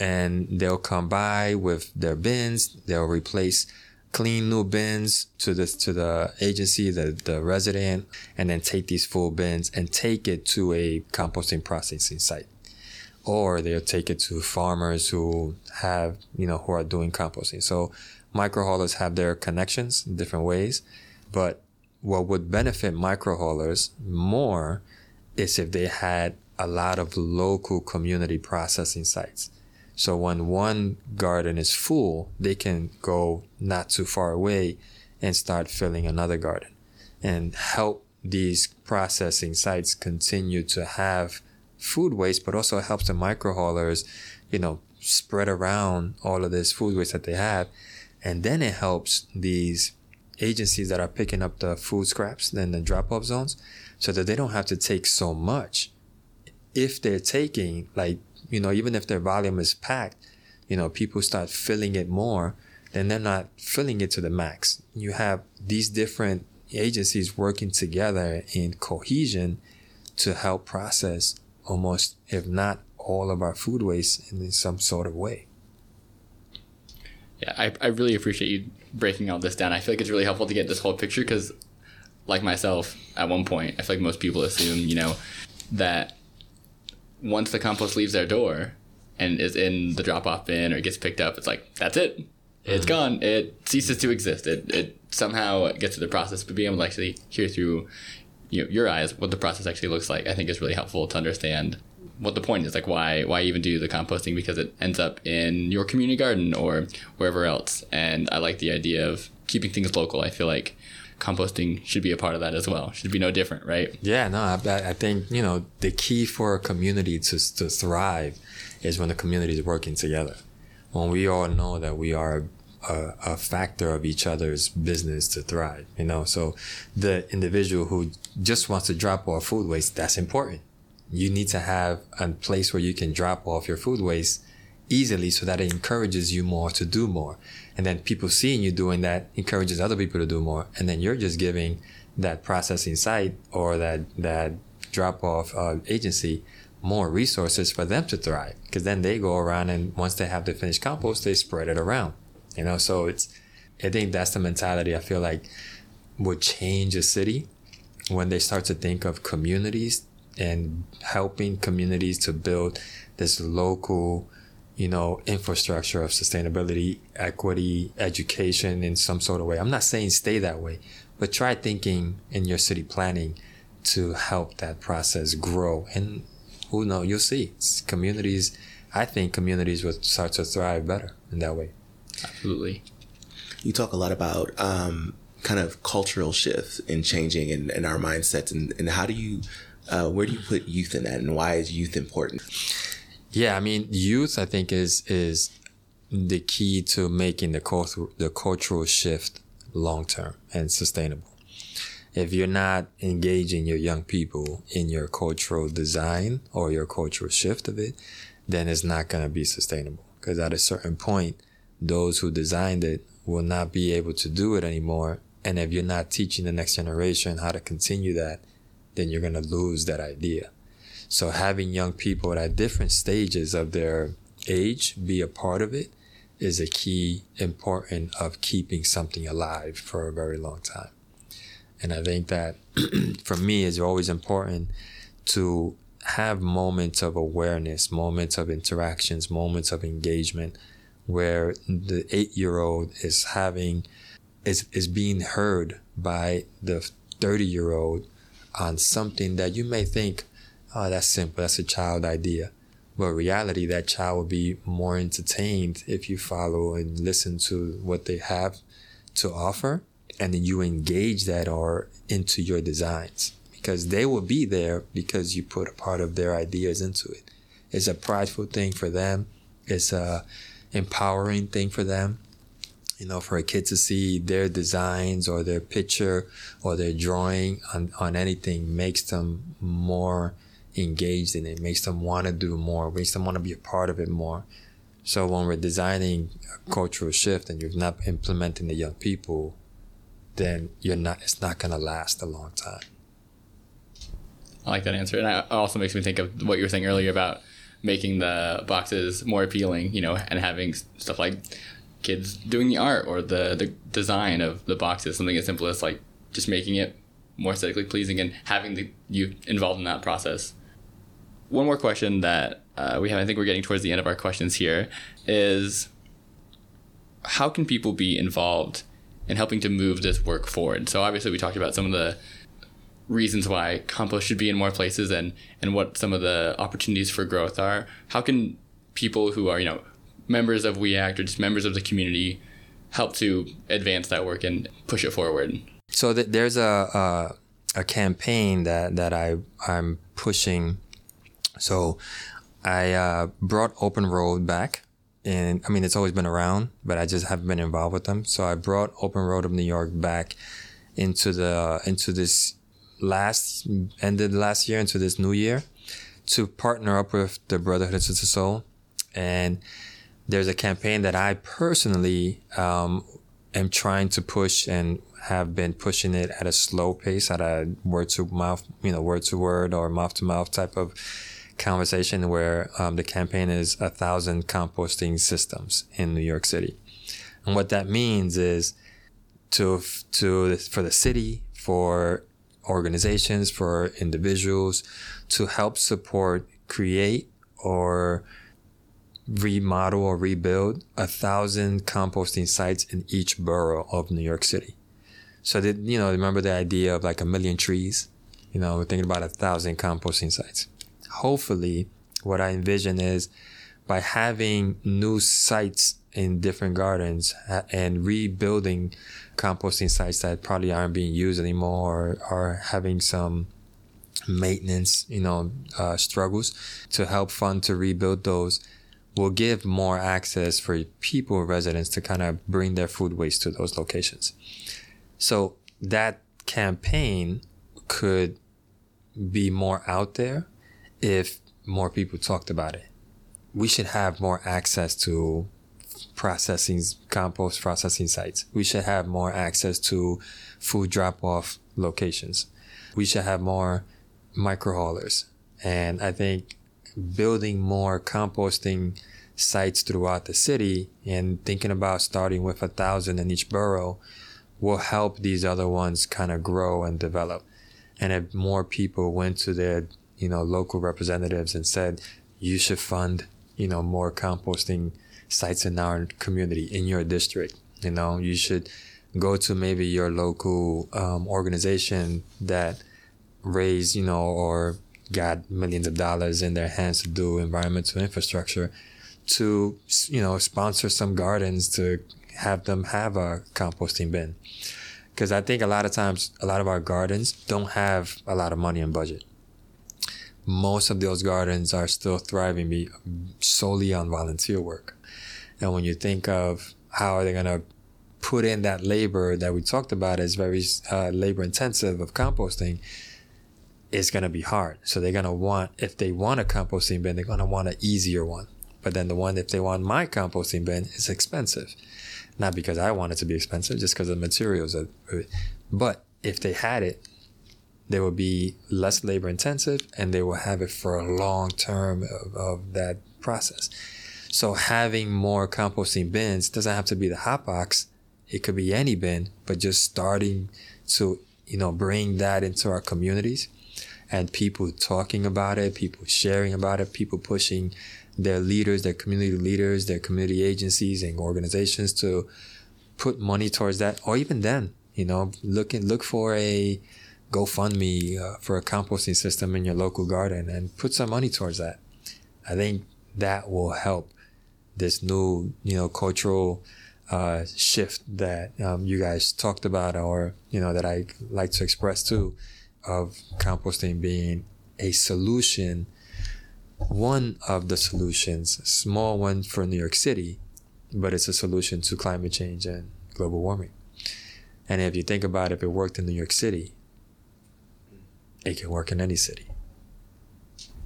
And they'll come by with their bins. They'll replace clean new bins to the to the agency, the the resident, and then take these full bins and take it to a composting processing site or they'll take it to farmers who have, you know, who are doing composting. So micro haulers have their connections in different ways, but what would benefit micro haulers more is if they had a lot of local community processing sites. So when one garden is full, they can go not too far away and start filling another garden and help these processing sites continue to have food waste, but also helps the micro haulers, you know, spread around all of this food waste that they have. And then it helps these agencies that are picking up the food scraps in the drop off zones so that they don't have to take so much. If they're taking, like, you know, even if their volume is packed, you know, people start filling it more, then they're not filling it to the max. You have these different agencies working together in cohesion to help process almost, if not all of our food waste in some sort of way. Yeah, I, I really appreciate you breaking all this down. I feel like it's really helpful to get this whole picture because, like myself, at one point, I feel like most people assume, you know, that once the compost leaves their door and is in the drop off bin or gets picked up, it's like, that's it. It's mm-hmm. gone. It ceases to exist. It, it somehow gets to the process, but being able to actually hear through you know, your eyes what the process actually looks like, I think is really helpful to understand what the point is like why why even do the composting? Because it ends up in your community garden or wherever else. And i like the idea of keeping things local. I feel like composting should be a part of that as well. Should be no different right? Yeah no i, I think you know the key for a community to, to thrive is when the community is working together. When we all know that we are a, a, factor of each other's business to thrive you know so the individual who just wants to drop off food waste that's important you need to have a place where you can drop off your food waste easily so that it encourages you more to do more. And then people seeing you doing that encourages other people to do more. And then you're just giving that processing site or that, that drop off uh, agency more resources for them to thrive. Cause then they go around and once they have the finished compost, they spread it around, you know? So it's, I think that's the mentality I feel like would change a city when they start to think of communities and helping communities to build this local, you know, infrastructure of sustainability, equity, education in some sort of way. I'm not saying stay that way, but try thinking in your city planning to help that process grow. And who knows, you'll see. It's communities, I think communities will start to thrive better in that way. Absolutely. You talk a lot about um, kind of cultural shifts and changing in, in our mindsets. And, and how do you uh, where do you put youth in that, and why is youth important? Yeah, I mean, youth, I think is is the key to making the cultural the cultural shift long term and sustainable. If you're not engaging your young people in your cultural design or your cultural shift of it, then it's not going to be sustainable. Because at a certain point, those who designed it will not be able to do it anymore. And if you're not teaching the next generation how to continue that, then you're going to lose that idea. So having young people at different stages of their age be a part of it is a key important of keeping something alive for a very long time. And I think that for me it's always important to have moments of awareness, moments of interactions, moments of engagement where the eight year old is having is is being heard by the 30 year old on something that you may think, oh, that's simple, that's a child idea. But reality, that child will be more entertained if you follow and listen to what they have to offer and then you engage that or into your designs because they will be there because you put a part of their ideas into it. It's a prideful thing for them. It's a empowering thing for them you know, for a kid to see their designs or their picture or their drawing on, on anything makes them more engaged in it, makes them want to do more, makes them want to be a part of it more. So when we're designing a cultural shift and you're not implementing the young people, then you're not, it's not going to last a long time. I like that answer. And it also makes me think of what you were saying earlier about making the boxes more appealing, you know, and having stuff like kids doing the art or the, the design of the boxes, something as simple as like just making it more aesthetically pleasing and having the, you involved in that process. One more question that uh, we have, I think we're getting towards the end of our questions here, is how can people be involved in helping to move this work forward? So obviously we talked about some of the reasons why compost should be in more places and and what some of the opportunities for growth are. How can people who are, you know, members of We Act or just members of the community help to advance that work and push it forward? So th- there's a, a, a campaign that that I I'm pushing. So I uh, brought Open Road back, and I mean it's always been around, but I just haven't been involved with them. So I brought Open Road of New York back into the into this last ended last year into this new year to partner up with the Brotherhood of Sister Sol, and there's a campaign that I personally um, am trying to push and have been pushing it at a slow pace, at a word to mouth, you know, word to word or mouth to mouth type of conversation where um, the campaign is a thousand composting systems in New York City. And what that means is to, to, for the city, for organizations, for individuals to help support, create, or remodel or rebuild a thousand composting sites in each borough of New York City. So that you know, remember the idea of like a million trees? You know, we're thinking about a thousand composting sites. Hopefully, what I envision is by having new sites in different gardens uh, and rebuilding composting sites that probably aren't being used anymore or are having some maintenance, you know, uh, struggles to help fund to rebuild those will give more access for people, residents to kind of bring their food waste to those locations. So that campaign could be more out there if more people talked about it. We should have more access to processing compost processing sites. We should have more access to food drop off locations. We should have more micro haulers. And I think building more composting sites throughout the city and thinking about starting with a thousand in each borough will help these other ones kind of grow and develop. And if more people went to their, you know, local representatives and said, you should fund, you know, more composting sites in our community, in your district, you know, you should go to maybe your local um, organization that raise, you know, or got millions of dollars in their hands to do environmental infrastructure to, you know, sponsor some gardens to have them have a composting bin. Because I think a lot of times, a lot of our gardens don't have a lot of money in budget. Most of those gardens are still thriving solely on volunteer work. And when you think of how are they going to put in that labor that we talked about as very uh, labor intensive of composting, it's going to be hard. So they're going to want, if they want a composting bin, they're going to want an easier one. But then the one, if they want my composting bin, is expensive. Not because I want it to be expensive, just because of the materials. It. But if they had it, they will be less labor intensive and they will have it for a long term of, of that process. So having more composting bins doesn't have to be the hot box. It could be any bin, but just starting to, you know, bring that into our communities and people talking about it, people sharing about it, people pushing their leaders, their community leaders, their community agencies and organizations to put money towards that, or even then, you know, look look for a GoFundMe uh, for a composting system in your local garden and put some money towards that. I think that will help this new, you know, cultural uh, shift that um, you guys talked about, or you know, that I like to express too, of composting being a solution one of the solutions, small one for New York City, but it's a solution to climate change and global warming. And if you think about it, if it worked in New York City, it can work in any city.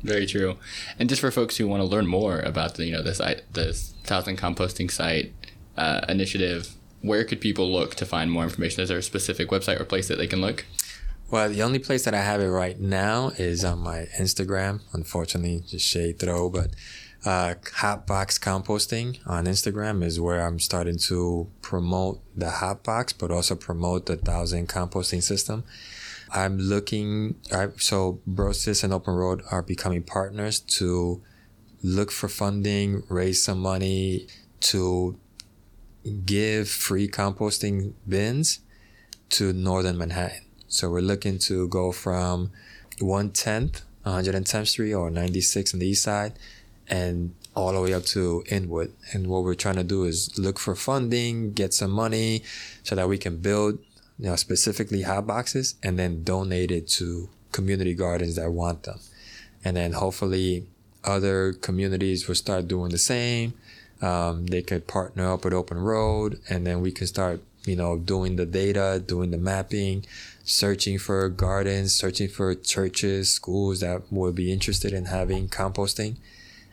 Very true. And just for folks who want to learn more about the you know this this thousand composting site uh, initiative, where could people look to find more information? Is there a specific website or place that they can look? Well, the only place that I have it right now is on my Instagram. Unfortunately, just shade throw, but uh, Hotbox Composting on Instagram is where I'm starting to promote the Hotbox, but also promote the Thousand Composting System. I'm looking, I, so Brosis and Open Road are becoming partners to look for funding, raise some money to give free composting bins to northern Manhattan. So we're looking to go from 110th, 110th Street or 96 on the east side and all the way up to Inwood. And what we're trying to do is look for funding, get some money so that we can build, you know, specifically hot boxes and then donate it to community gardens that want them. And then hopefully other communities will start doing the same. Um, they could partner up with Open Road and then we can start, you know, doing the data, doing the mapping, searching for gardens, searching for churches, schools that would be interested in having composting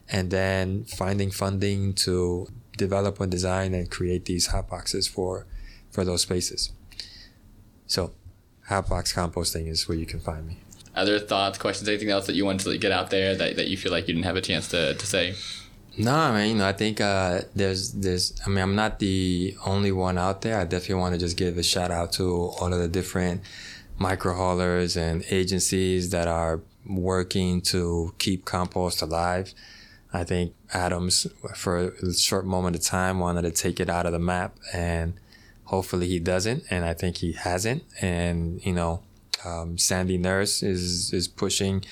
and then finding funding to develop and design and create these hot boxes for for those spaces. So, hotbox composting is where you can find me. Other thoughts, questions, anything else that you wanted to get out there that, that you feel like you didn't have a chance to, to say? No, I mean, you know, I think uh, there's there's. I mean, I'm not the only one out there. I definitely want to just give a shout out to all of the different micro haulers and agencies that are working to keep compost alive. I think Adams, for a short moment of time, wanted to take it out of the map, and hopefully he doesn't. And I think he hasn't. And you know, um, Sandy Nurse is is pushing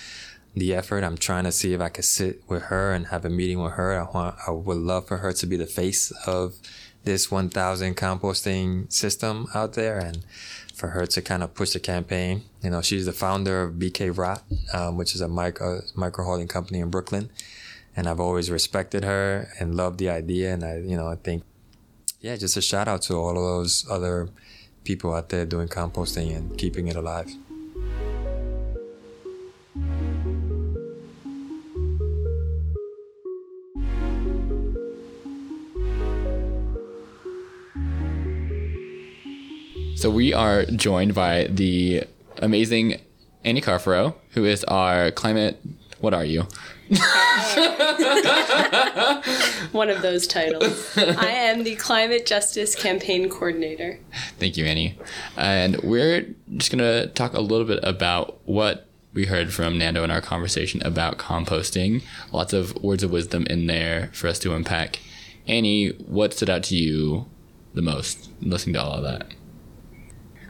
the effort. I'm trying to see if I could sit with her and have a meeting with her. I want, I would love for her to be the face of this 1,000 composting system out there, and for her to kind of push the campaign. You know, she's the founder of BK Rot, um, which is a micro micro hauling company in Brooklyn and I've always respected her and loved the idea. And I, you know, I think, yeah, just a shout out to all of those other people out there doing composting and keeping it alive. So we are joined by the amazing Annie Carforo, who is our climate. What are you? One of those titles. I am the Climate Justice Campaign Coordinator. Thank you, Annie. And we're just going to talk a little bit about what we heard from Nando in our conversation about composting. Lots of words of wisdom in there for us to unpack. Annie, what stood out to you the most listening to all of that?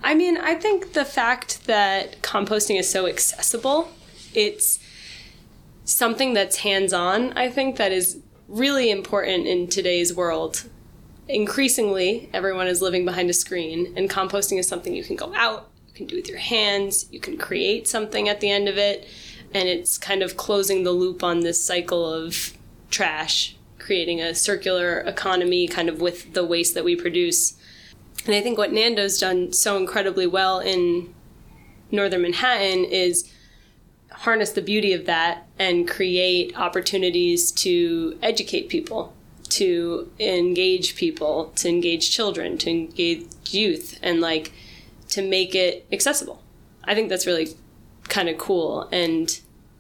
I mean, I think the fact that composting is so accessible, it's something that's hands on, I think that is really important in today's world. Increasingly, everyone is living behind a screen, and composting is something you can go out, you can do with your hands, you can create something at the end of it, and it's kind of closing the loop on this cycle of trash, creating a circular economy kind of with the waste that we produce. And I think what Nando's done so incredibly well in northern Manhattan is harness the beauty of that and create opportunities to educate people, to engage people, to engage children, to engage youth, and like to make it accessible. I think that's really kind of cool. And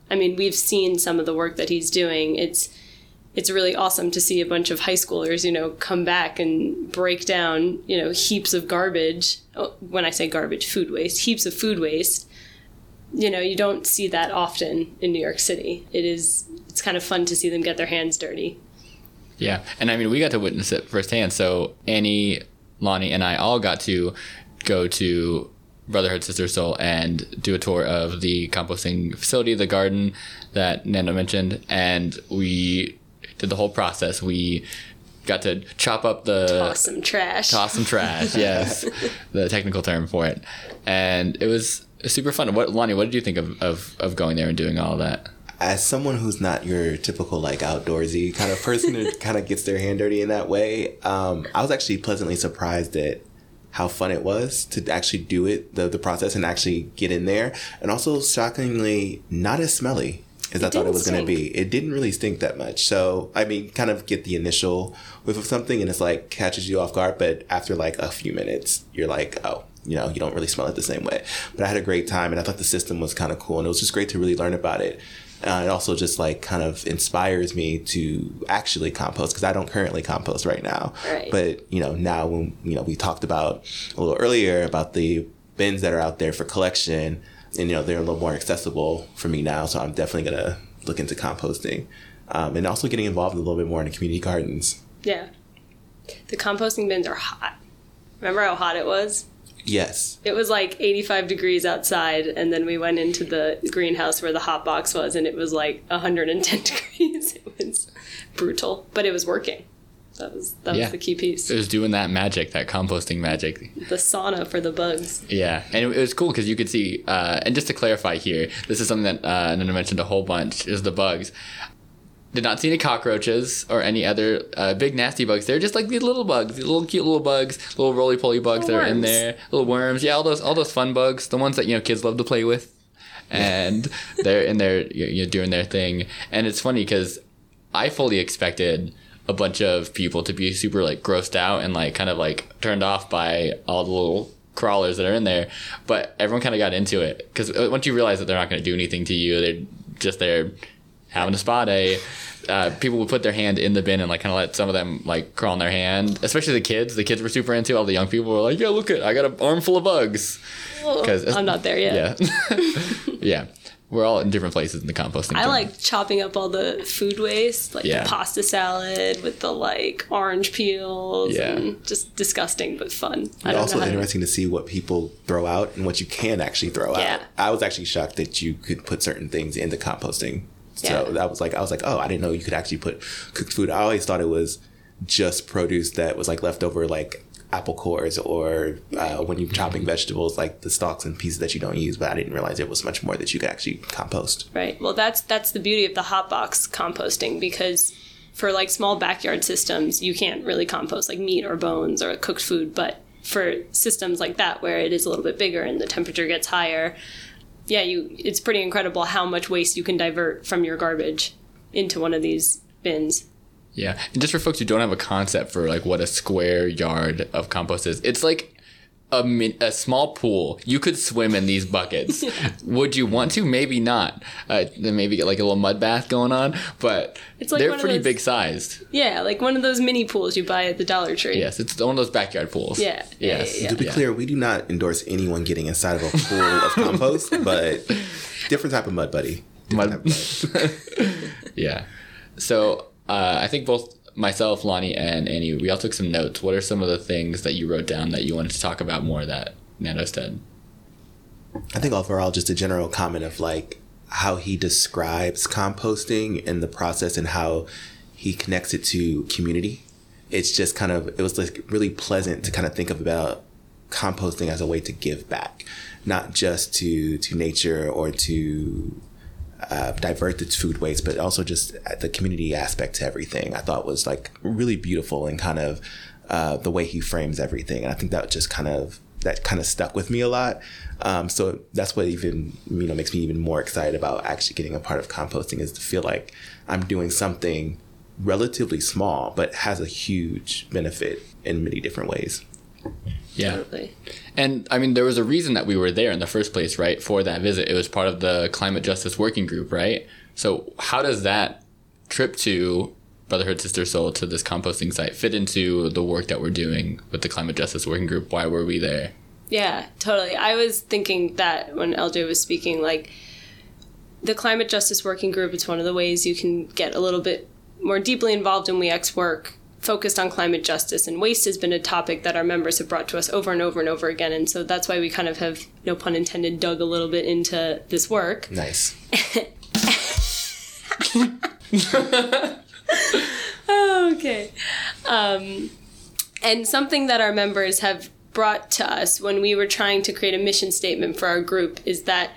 I mean, we've seen some of the work that he's doing. It's it's really awesome to see a bunch of high schoolers, you know, come back and break down, you know, heaps of garbage. Oh, when I say garbage, food waste, heaps of food waste, you know, you don't see that often in New York City. It is it's kind of fun to see them get their hands dirty. Yeah, and I mean, we got to witness it firsthand. So Annie, Lonnie, and I all got to go to Brotherhood Sister Sol and do a tour of the composting facility, the garden that Nando mentioned, and we did the whole process. We got to chop up the toss some trash. Toss some trash. yes, the technical term for it, and it was super fun. What Lonnie, what did you think of, of, of going there and doing all that? As someone who's not your typical like outdoorsy kind of person who kind of gets their hand dirty in that way, um, I was actually pleasantly surprised at how fun it was to actually do it, the the process, and actually get in there, and also shockingly not as smelly as it I thought it was going to be. It didn't really stink that much. So, I mean, kind of get the initial whiff of something and it's like catches you off guard. But after like a few minutes, you're like, oh, you know, you don't really smell it the same way. But I had a great time and I thought the system was kind of cool and it was just great to really learn about it. Uh, it also just like kind of inspires me to actually compost because I don't currently compost right now. Right. But you know now when you know we talked about a little earlier about the bins that are out there for collection, and you know they're a little more accessible for me now. So I'm definitely gonna look into composting, um, and also getting involved a little bit more in the community gardens. Yeah. The composting bins are hot. Remember how hot it was? Yes. It was like 85 degrees outside, and then we went into the greenhouse where the hot box was, and it was like 110 degrees. It was brutal, but it was working. That was that Yeah. was the key piece. It was doing that magic, that composting magic. The sauna for the bugs. Yeah, and it, it was cool because you could see. Uh, and just to clarify here, this is something that uh, Nando mentioned a whole bunch is the bugs. Did not see any cockroaches or any other uh, big nasty bugs. They're just like these little bugs, these little cute little bugs, little roly poly bugs Little that are in there, little worms. Yeah, all those all those fun bugs, the ones that you know kids love to play with, and they're in there you know, doing their thing. And it's funny because I fully expected a bunch of people to be super like grossed out and like kind of like turned off by all the little crawlers that are in there, but everyone kind of got into it because once you realize that they're not going to do anything to you, they're just there having a spa day. Uh, people would put their hand in the bin and like kind of let some of them like crawl in their hand, especially the kids. The kids were super into. it. All the young people were like, "Yeah, look it, I got an armful of bugs." 'Cause- I'm not there yet. Yeah, yeah. We're all in different places in the composting. I joint. like chopping up all the food waste, like Yeah. the pasta salad with the like orange peels Yeah. and just disgusting but fun. It's also know how to- interesting to see what people throw out and what you can actually throw Yeah. out. I was actually shocked that you could put certain things into composting. So Yeah. that was like I was like, oh, I didn't know you could actually put cooked food. I always thought it was just produce that was like leftover, like apple cores or uh, when you're chopping vegetables, like the stalks and pieces that you don't use. But I didn't realize it was much more that you could actually compost. Right. Well, that's that's the beauty of the hot box composting because for like small backyard systems, you can't really compost like meat or bones or cooked food, but for systems like that where it is a little bit bigger and the temperature gets higher, yeah, you it's pretty incredible how much waste you can divert from your garbage into one of these bins. Yeah, and just for folks who don't have a concept for like what a square yard of compost is, it's like a min- a small pool. You could swim in these buckets. Would you want to? Maybe not. Uh, then maybe get like a little mud bath going on, but It's like they're pretty those- big sized. Yeah, like one of those mini pools you buy at the Dollar Tree. Yes, it's one of those backyard pools. Yeah, yeah, Yes. yeah, yeah. To be clear, we do not endorse anyone getting inside of a pool of compost, but different type of mud buddy. Different Mud- of mud. Yeah. So uh, I think both myself, Lonnie, and Annie, we all took some notes. What are some of the things that you wrote down that you wanted to talk about more that Nando said? I think overall, just a general comment of like how he describes composting and the process and how he connects it to community. It's just kind of, it was like really pleasant to kind of think about composting as a way to give back, not just to, to nature or to uh, divert its food waste, but also just the community aspect to everything. I thought was like really beautiful and kind of uh, the way he frames everything. And I think that just kind of that kind of stuck with me a lot. Um, so that's what even you know makes me even more excited about actually getting a part of composting is to feel like I'm doing something relatively small but has a huge benefit in many different ways. Yeah. Totally. And I mean, there was a reason that we were there in the first place, right? For that visit, it was part of the climate justice working group, right? So, how does that trip to Brotherhood Sister Sol to this composting site fit into the work that we're doing with the climate justice working group? Why were we there? Yeah, totally. I was thinking that when LJ was speaking, like the climate justice working group, it's one of the ways you can get a little bit more deeply involved in We Act's work focused on climate justice and waste has been a topic that our members have brought to us over and over and over again and so that's why we kind of have no pun intended dug a little bit into this work Nice. okay. Um, and something that our members have brought to us when we were trying to create a mission statement for our group is that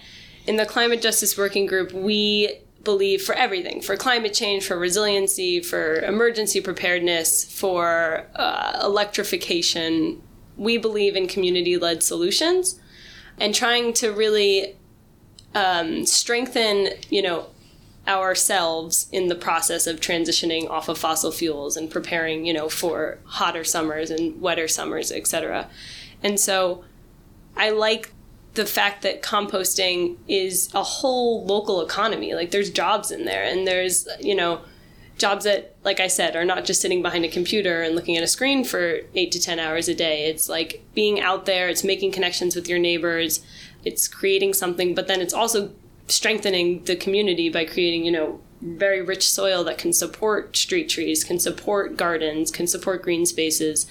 in the climate justice working group, we believe for everything for climate change, for resiliency, for emergency preparedness, for uh, electrification. We believe in community led solutions and trying to really um, strengthen, you know, ourselves in the process of transitioning off of fossil fuels and preparing, you know, for hotter summers and wetter summers, etc. And so I like the fact that composting is a whole local economy. Like there's jobs in there and there's, you know, jobs that like I said are not just sitting behind a computer and looking at a screen for 8 to 10 hours a day. It's like being out there, it's making connections with your neighbors, it's creating something, but then it's also strengthening the community by creating, you know, very rich soil that can support street trees, can support gardens, can support green spaces.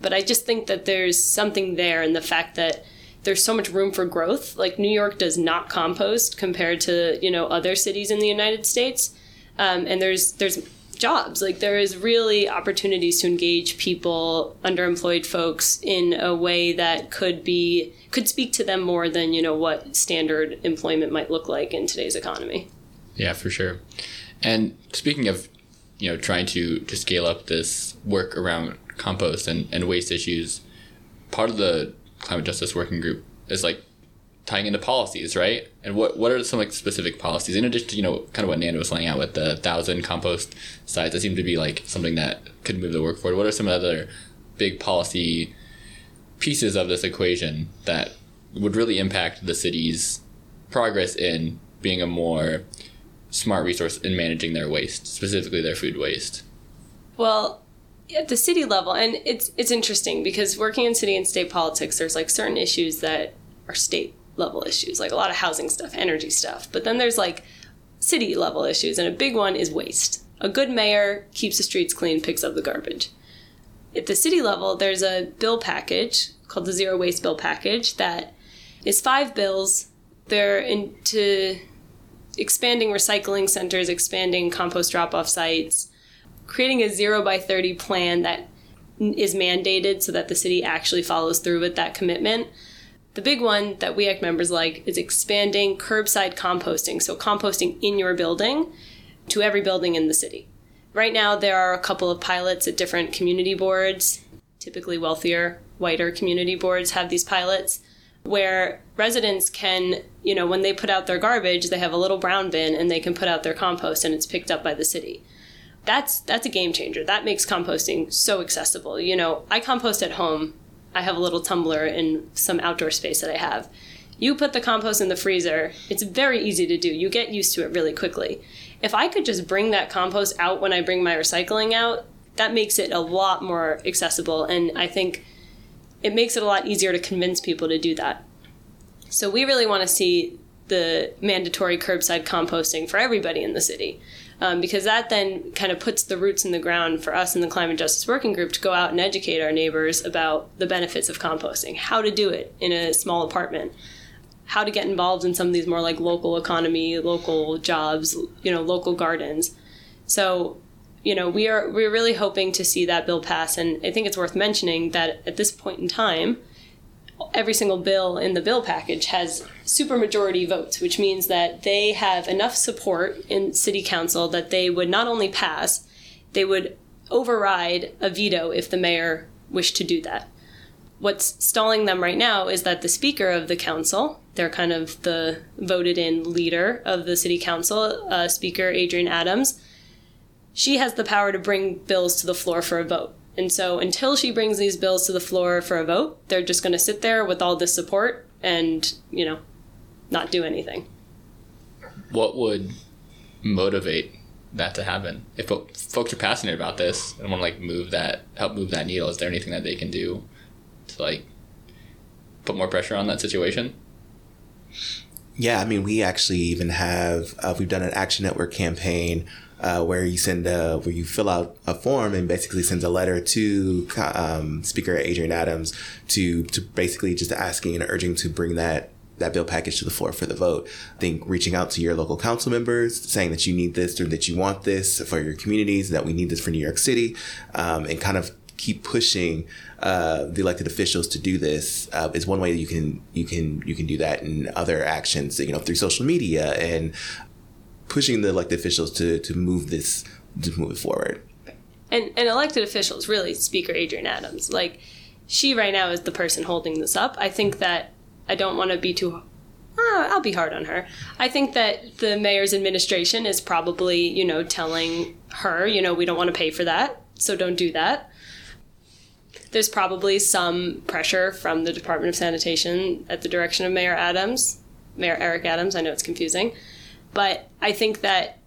But I just think that there's something there in the fact that there's so much room for growth. Like New York does not compost compared to you know other cities in the United States, um, and there's there's jobs. Like there is really opportunities to engage people, underemployed folks, in a way that could be could speak to them more than you know what standard employment might look like in today's economy. Yeah, for sure. And speaking of, you know, trying to to scale up this work around compost and, and waste issues, part of the climate justice working group is like tying into policies, right? And what what are some like specific policies in addition to you know kind of what Nando was laying out with the thousand compost sites that seem to be like something that could move the work forward. What are some other big policy pieces of this equation that would really impact the city's progress in being a more smart resource in managing their waste, specifically their food waste? Well, at the city level, and it's it's interesting because working in city and state politics, there's like certain issues that are state level issues, like a lot of housing stuff, energy stuff. But then there's like city level issues, and a big one is waste. A good mayor keeps the streets clean, picks up the garbage. At the city level, there's a bill package called the Zero Waste Bill Package that is five bills. They're into expanding recycling centers, expanding compost drop off sites, creating a zero by 30 plan that is mandated so that the city actually follows through with that commitment. The big one that We Act members like is expanding curbside composting, so composting in your building to every building in the city. Right now, there are a couple of pilots at different community boards. Typically, wealthier, whiter community boards have these pilots where residents can, you know, when they put out their garbage, they have a little brown bin and they can put out their compost and it's picked up by the city. That's that's a game changer. That makes composting so accessible. You know, I compost at home. I have a little tumbler in some outdoor space that I have. You put the compost in the freezer. It's very easy to do. You get used to it really quickly. If I could just bring that compost out when I bring my recycling out, that makes it a lot more accessible and I think it makes it a lot easier to convince people to do that. So we really want to see the mandatory curbside composting for everybody in the city. Um, because that then kind of puts the roots in the ground for us in the climate justice working group to go out and educate our neighbors about the benefits of composting, how to do it in a small apartment, how to get involved in some of these more like local economy, local jobs, you know, local gardens. So you know, we are we're really hoping to see that bill pass, and I think it's worth mentioning that at this point in time, every single bill in the bill package has supermajority votes, which means that they have enough support in city council that they would not only pass, they would override a veto if the mayor wished to do that. What's stalling them right now is that the speaker of the council, they're kind of the voted in leader of the city council, uh, Speaker Adrienne Adams, she has the power to bring bills to the floor for a vote. And so until she brings these bills to the floor for a vote, they're just going to sit there with all this support and, you know, not do anything. What would motivate that to happen? If folks are passionate about this and want to like move that, help move that needle, is there anything that they can do to like put more pressure on that situation? Yeah, I mean, we actually even have uh, we've done an Action Network campaign uh, where you send a, where you fill out a form and basically sends a letter to um, Speaker Adrienne Adams to to basically just asking and urging to bring that that bill package to the floor for the vote. I think reaching out to your local council members, saying that you need this or that you want this for your communities, that we need this for New York City, um, and kind of keep pushing uh, the elected officials to do this uh, is one way that you can you can you can do that in other actions you know through social media and pushing the elected officials to to move this to move it forward. And and elected officials, really, Speaker Adrienne Adams, like she right now is the person holding this up. I think that I don't want to be too. Uh, I'll be hard on her. I think that the mayor's administration is probably, you know, telling her, you know, we don't want to pay for that, so don't do that. There's probably some pressure from the Department of Sanitation at the direction of Mayor Adams, Mayor Eric Adams. I know it's confusing but I think that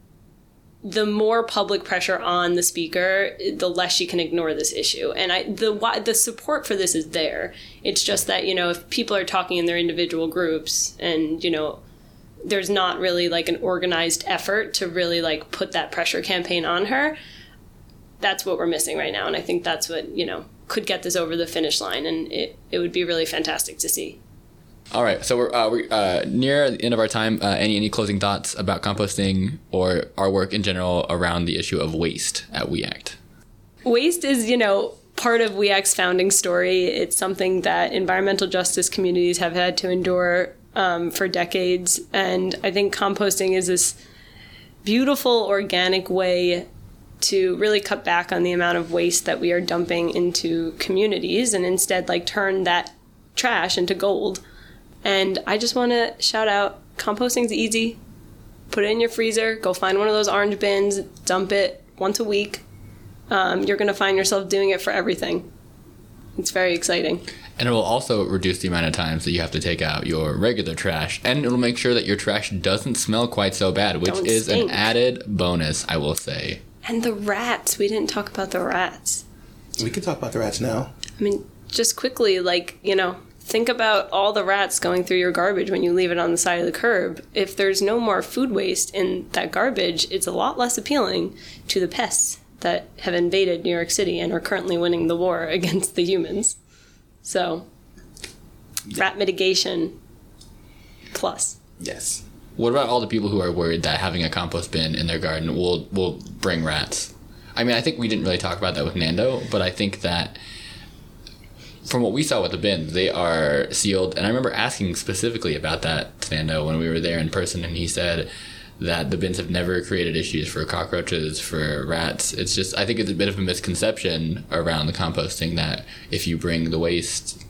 the more public pressure on the speaker, the less she can ignore this issue. And I the the support for this is there. It's just that you know if people are talking in their individual groups and you know there's not really like an organized effort to really like put that pressure campaign on her. That's what we're missing right now, and I think that's what you know could get this over the finish line, and it it would be really fantastic to see. All right, so we're, uh, we're uh, near the end of our time. Uh, any any closing thoughts about composting or our work in general around the issue of waste at We Act? Waste is, you know, part of We Act's founding story. It's something that environmental justice communities have had to endure um, for decades, and I think composting is this beautiful organic way to really cut back on the amount of waste that we are dumping into communities and instead like turn that trash into gold and I just want to shout out composting's easy. Put it in your freezer, go find one of those orange bins, dump it once a week. Um, you're going to find yourself doing it for everything. It's very exciting. And it will also reduce the amount of times that you have to take out your regular trash. And it'll make sure that your trash doesn't smell quite so bad, which Don't is stink. an added bonus, I will say. And the rats. We didn't talk about the rats. We can talk about the rats now. I mean, just quickly, like, you know, think about all the rats going through your garbage when you leave it on the side of the curb. If there's no more food waste in that garbage, it's a lot less appealing to the pests that have invaded New York City and are currently winning the war against the humans. So, rat mitigation plus. Yes. What about all the people who are worried that having a compost bin in their garden will will bring rats? I mean, I think we didn't really talk about that with Nando, but I think that from what we saw with the bins, they are sealed. And I remember asking specifically about that to Nando when we were there in person, and he said that the bins have never created issues for cockroaches, for rats. It's just, I think it's a bit of a misconception around the composting that if you bring the waste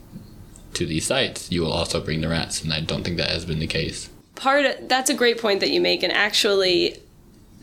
to these sites, you will also bring the rats, and I don't think that has been the case. part of, that's a great point that you make and actually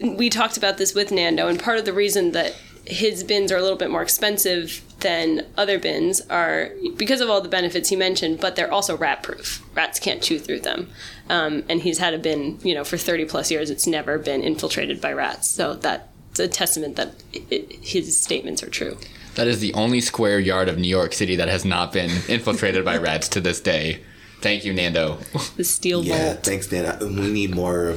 we talked about this with Nando and part of the reason that his bins are a little bit more expensive than other bins are because of all the benefits he mentioned but they're also rat proof rats can't chew through them um, and he's had a bin you know for 30 plus years it's never been infiltrated by rats so that's a testament that it, his statements are true That is the only square yard of New York City that has not been infiltrated by rats to this day. Thank you, Nando. the steel Yeah. vault Thanks, Dan. I- We need more.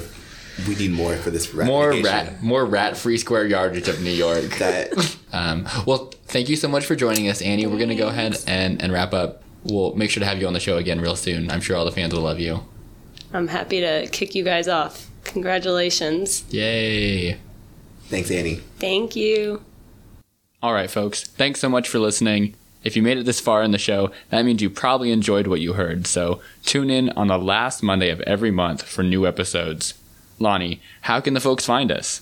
We need more for this rat More rat, more rat-free square yardage of New York. That Um, well, thank you so much for joining us, Annie. We're gonna go ahead and, and wrap up. We'll make sure to have you on the show again real soon. I'm sure all the fans will love you. i'm happy to kick you guys off congratulations Yay! thanks, Annie. thank you All right, folks. Thanks so much for listening. If you made it this far in the show, that means you probably enjoyed what you heard. So tune in on the last Monday of every month for new episodes. Lonnie, how can the folks find us?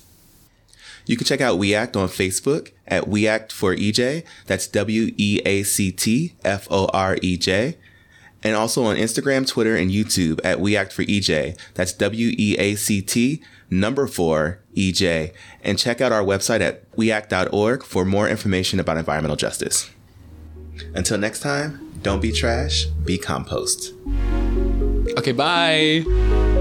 You can check out We Act on Facebook at We Act for EJ. That's W E A C T F O R E J. And also on Instagram, Twitter, and YouTube at We Act for EJ. That's W E A C T number four EJ. And check out our website at weact.org for more information about environmental justice. Until next time, don't be trash, be compost. Okay, bye.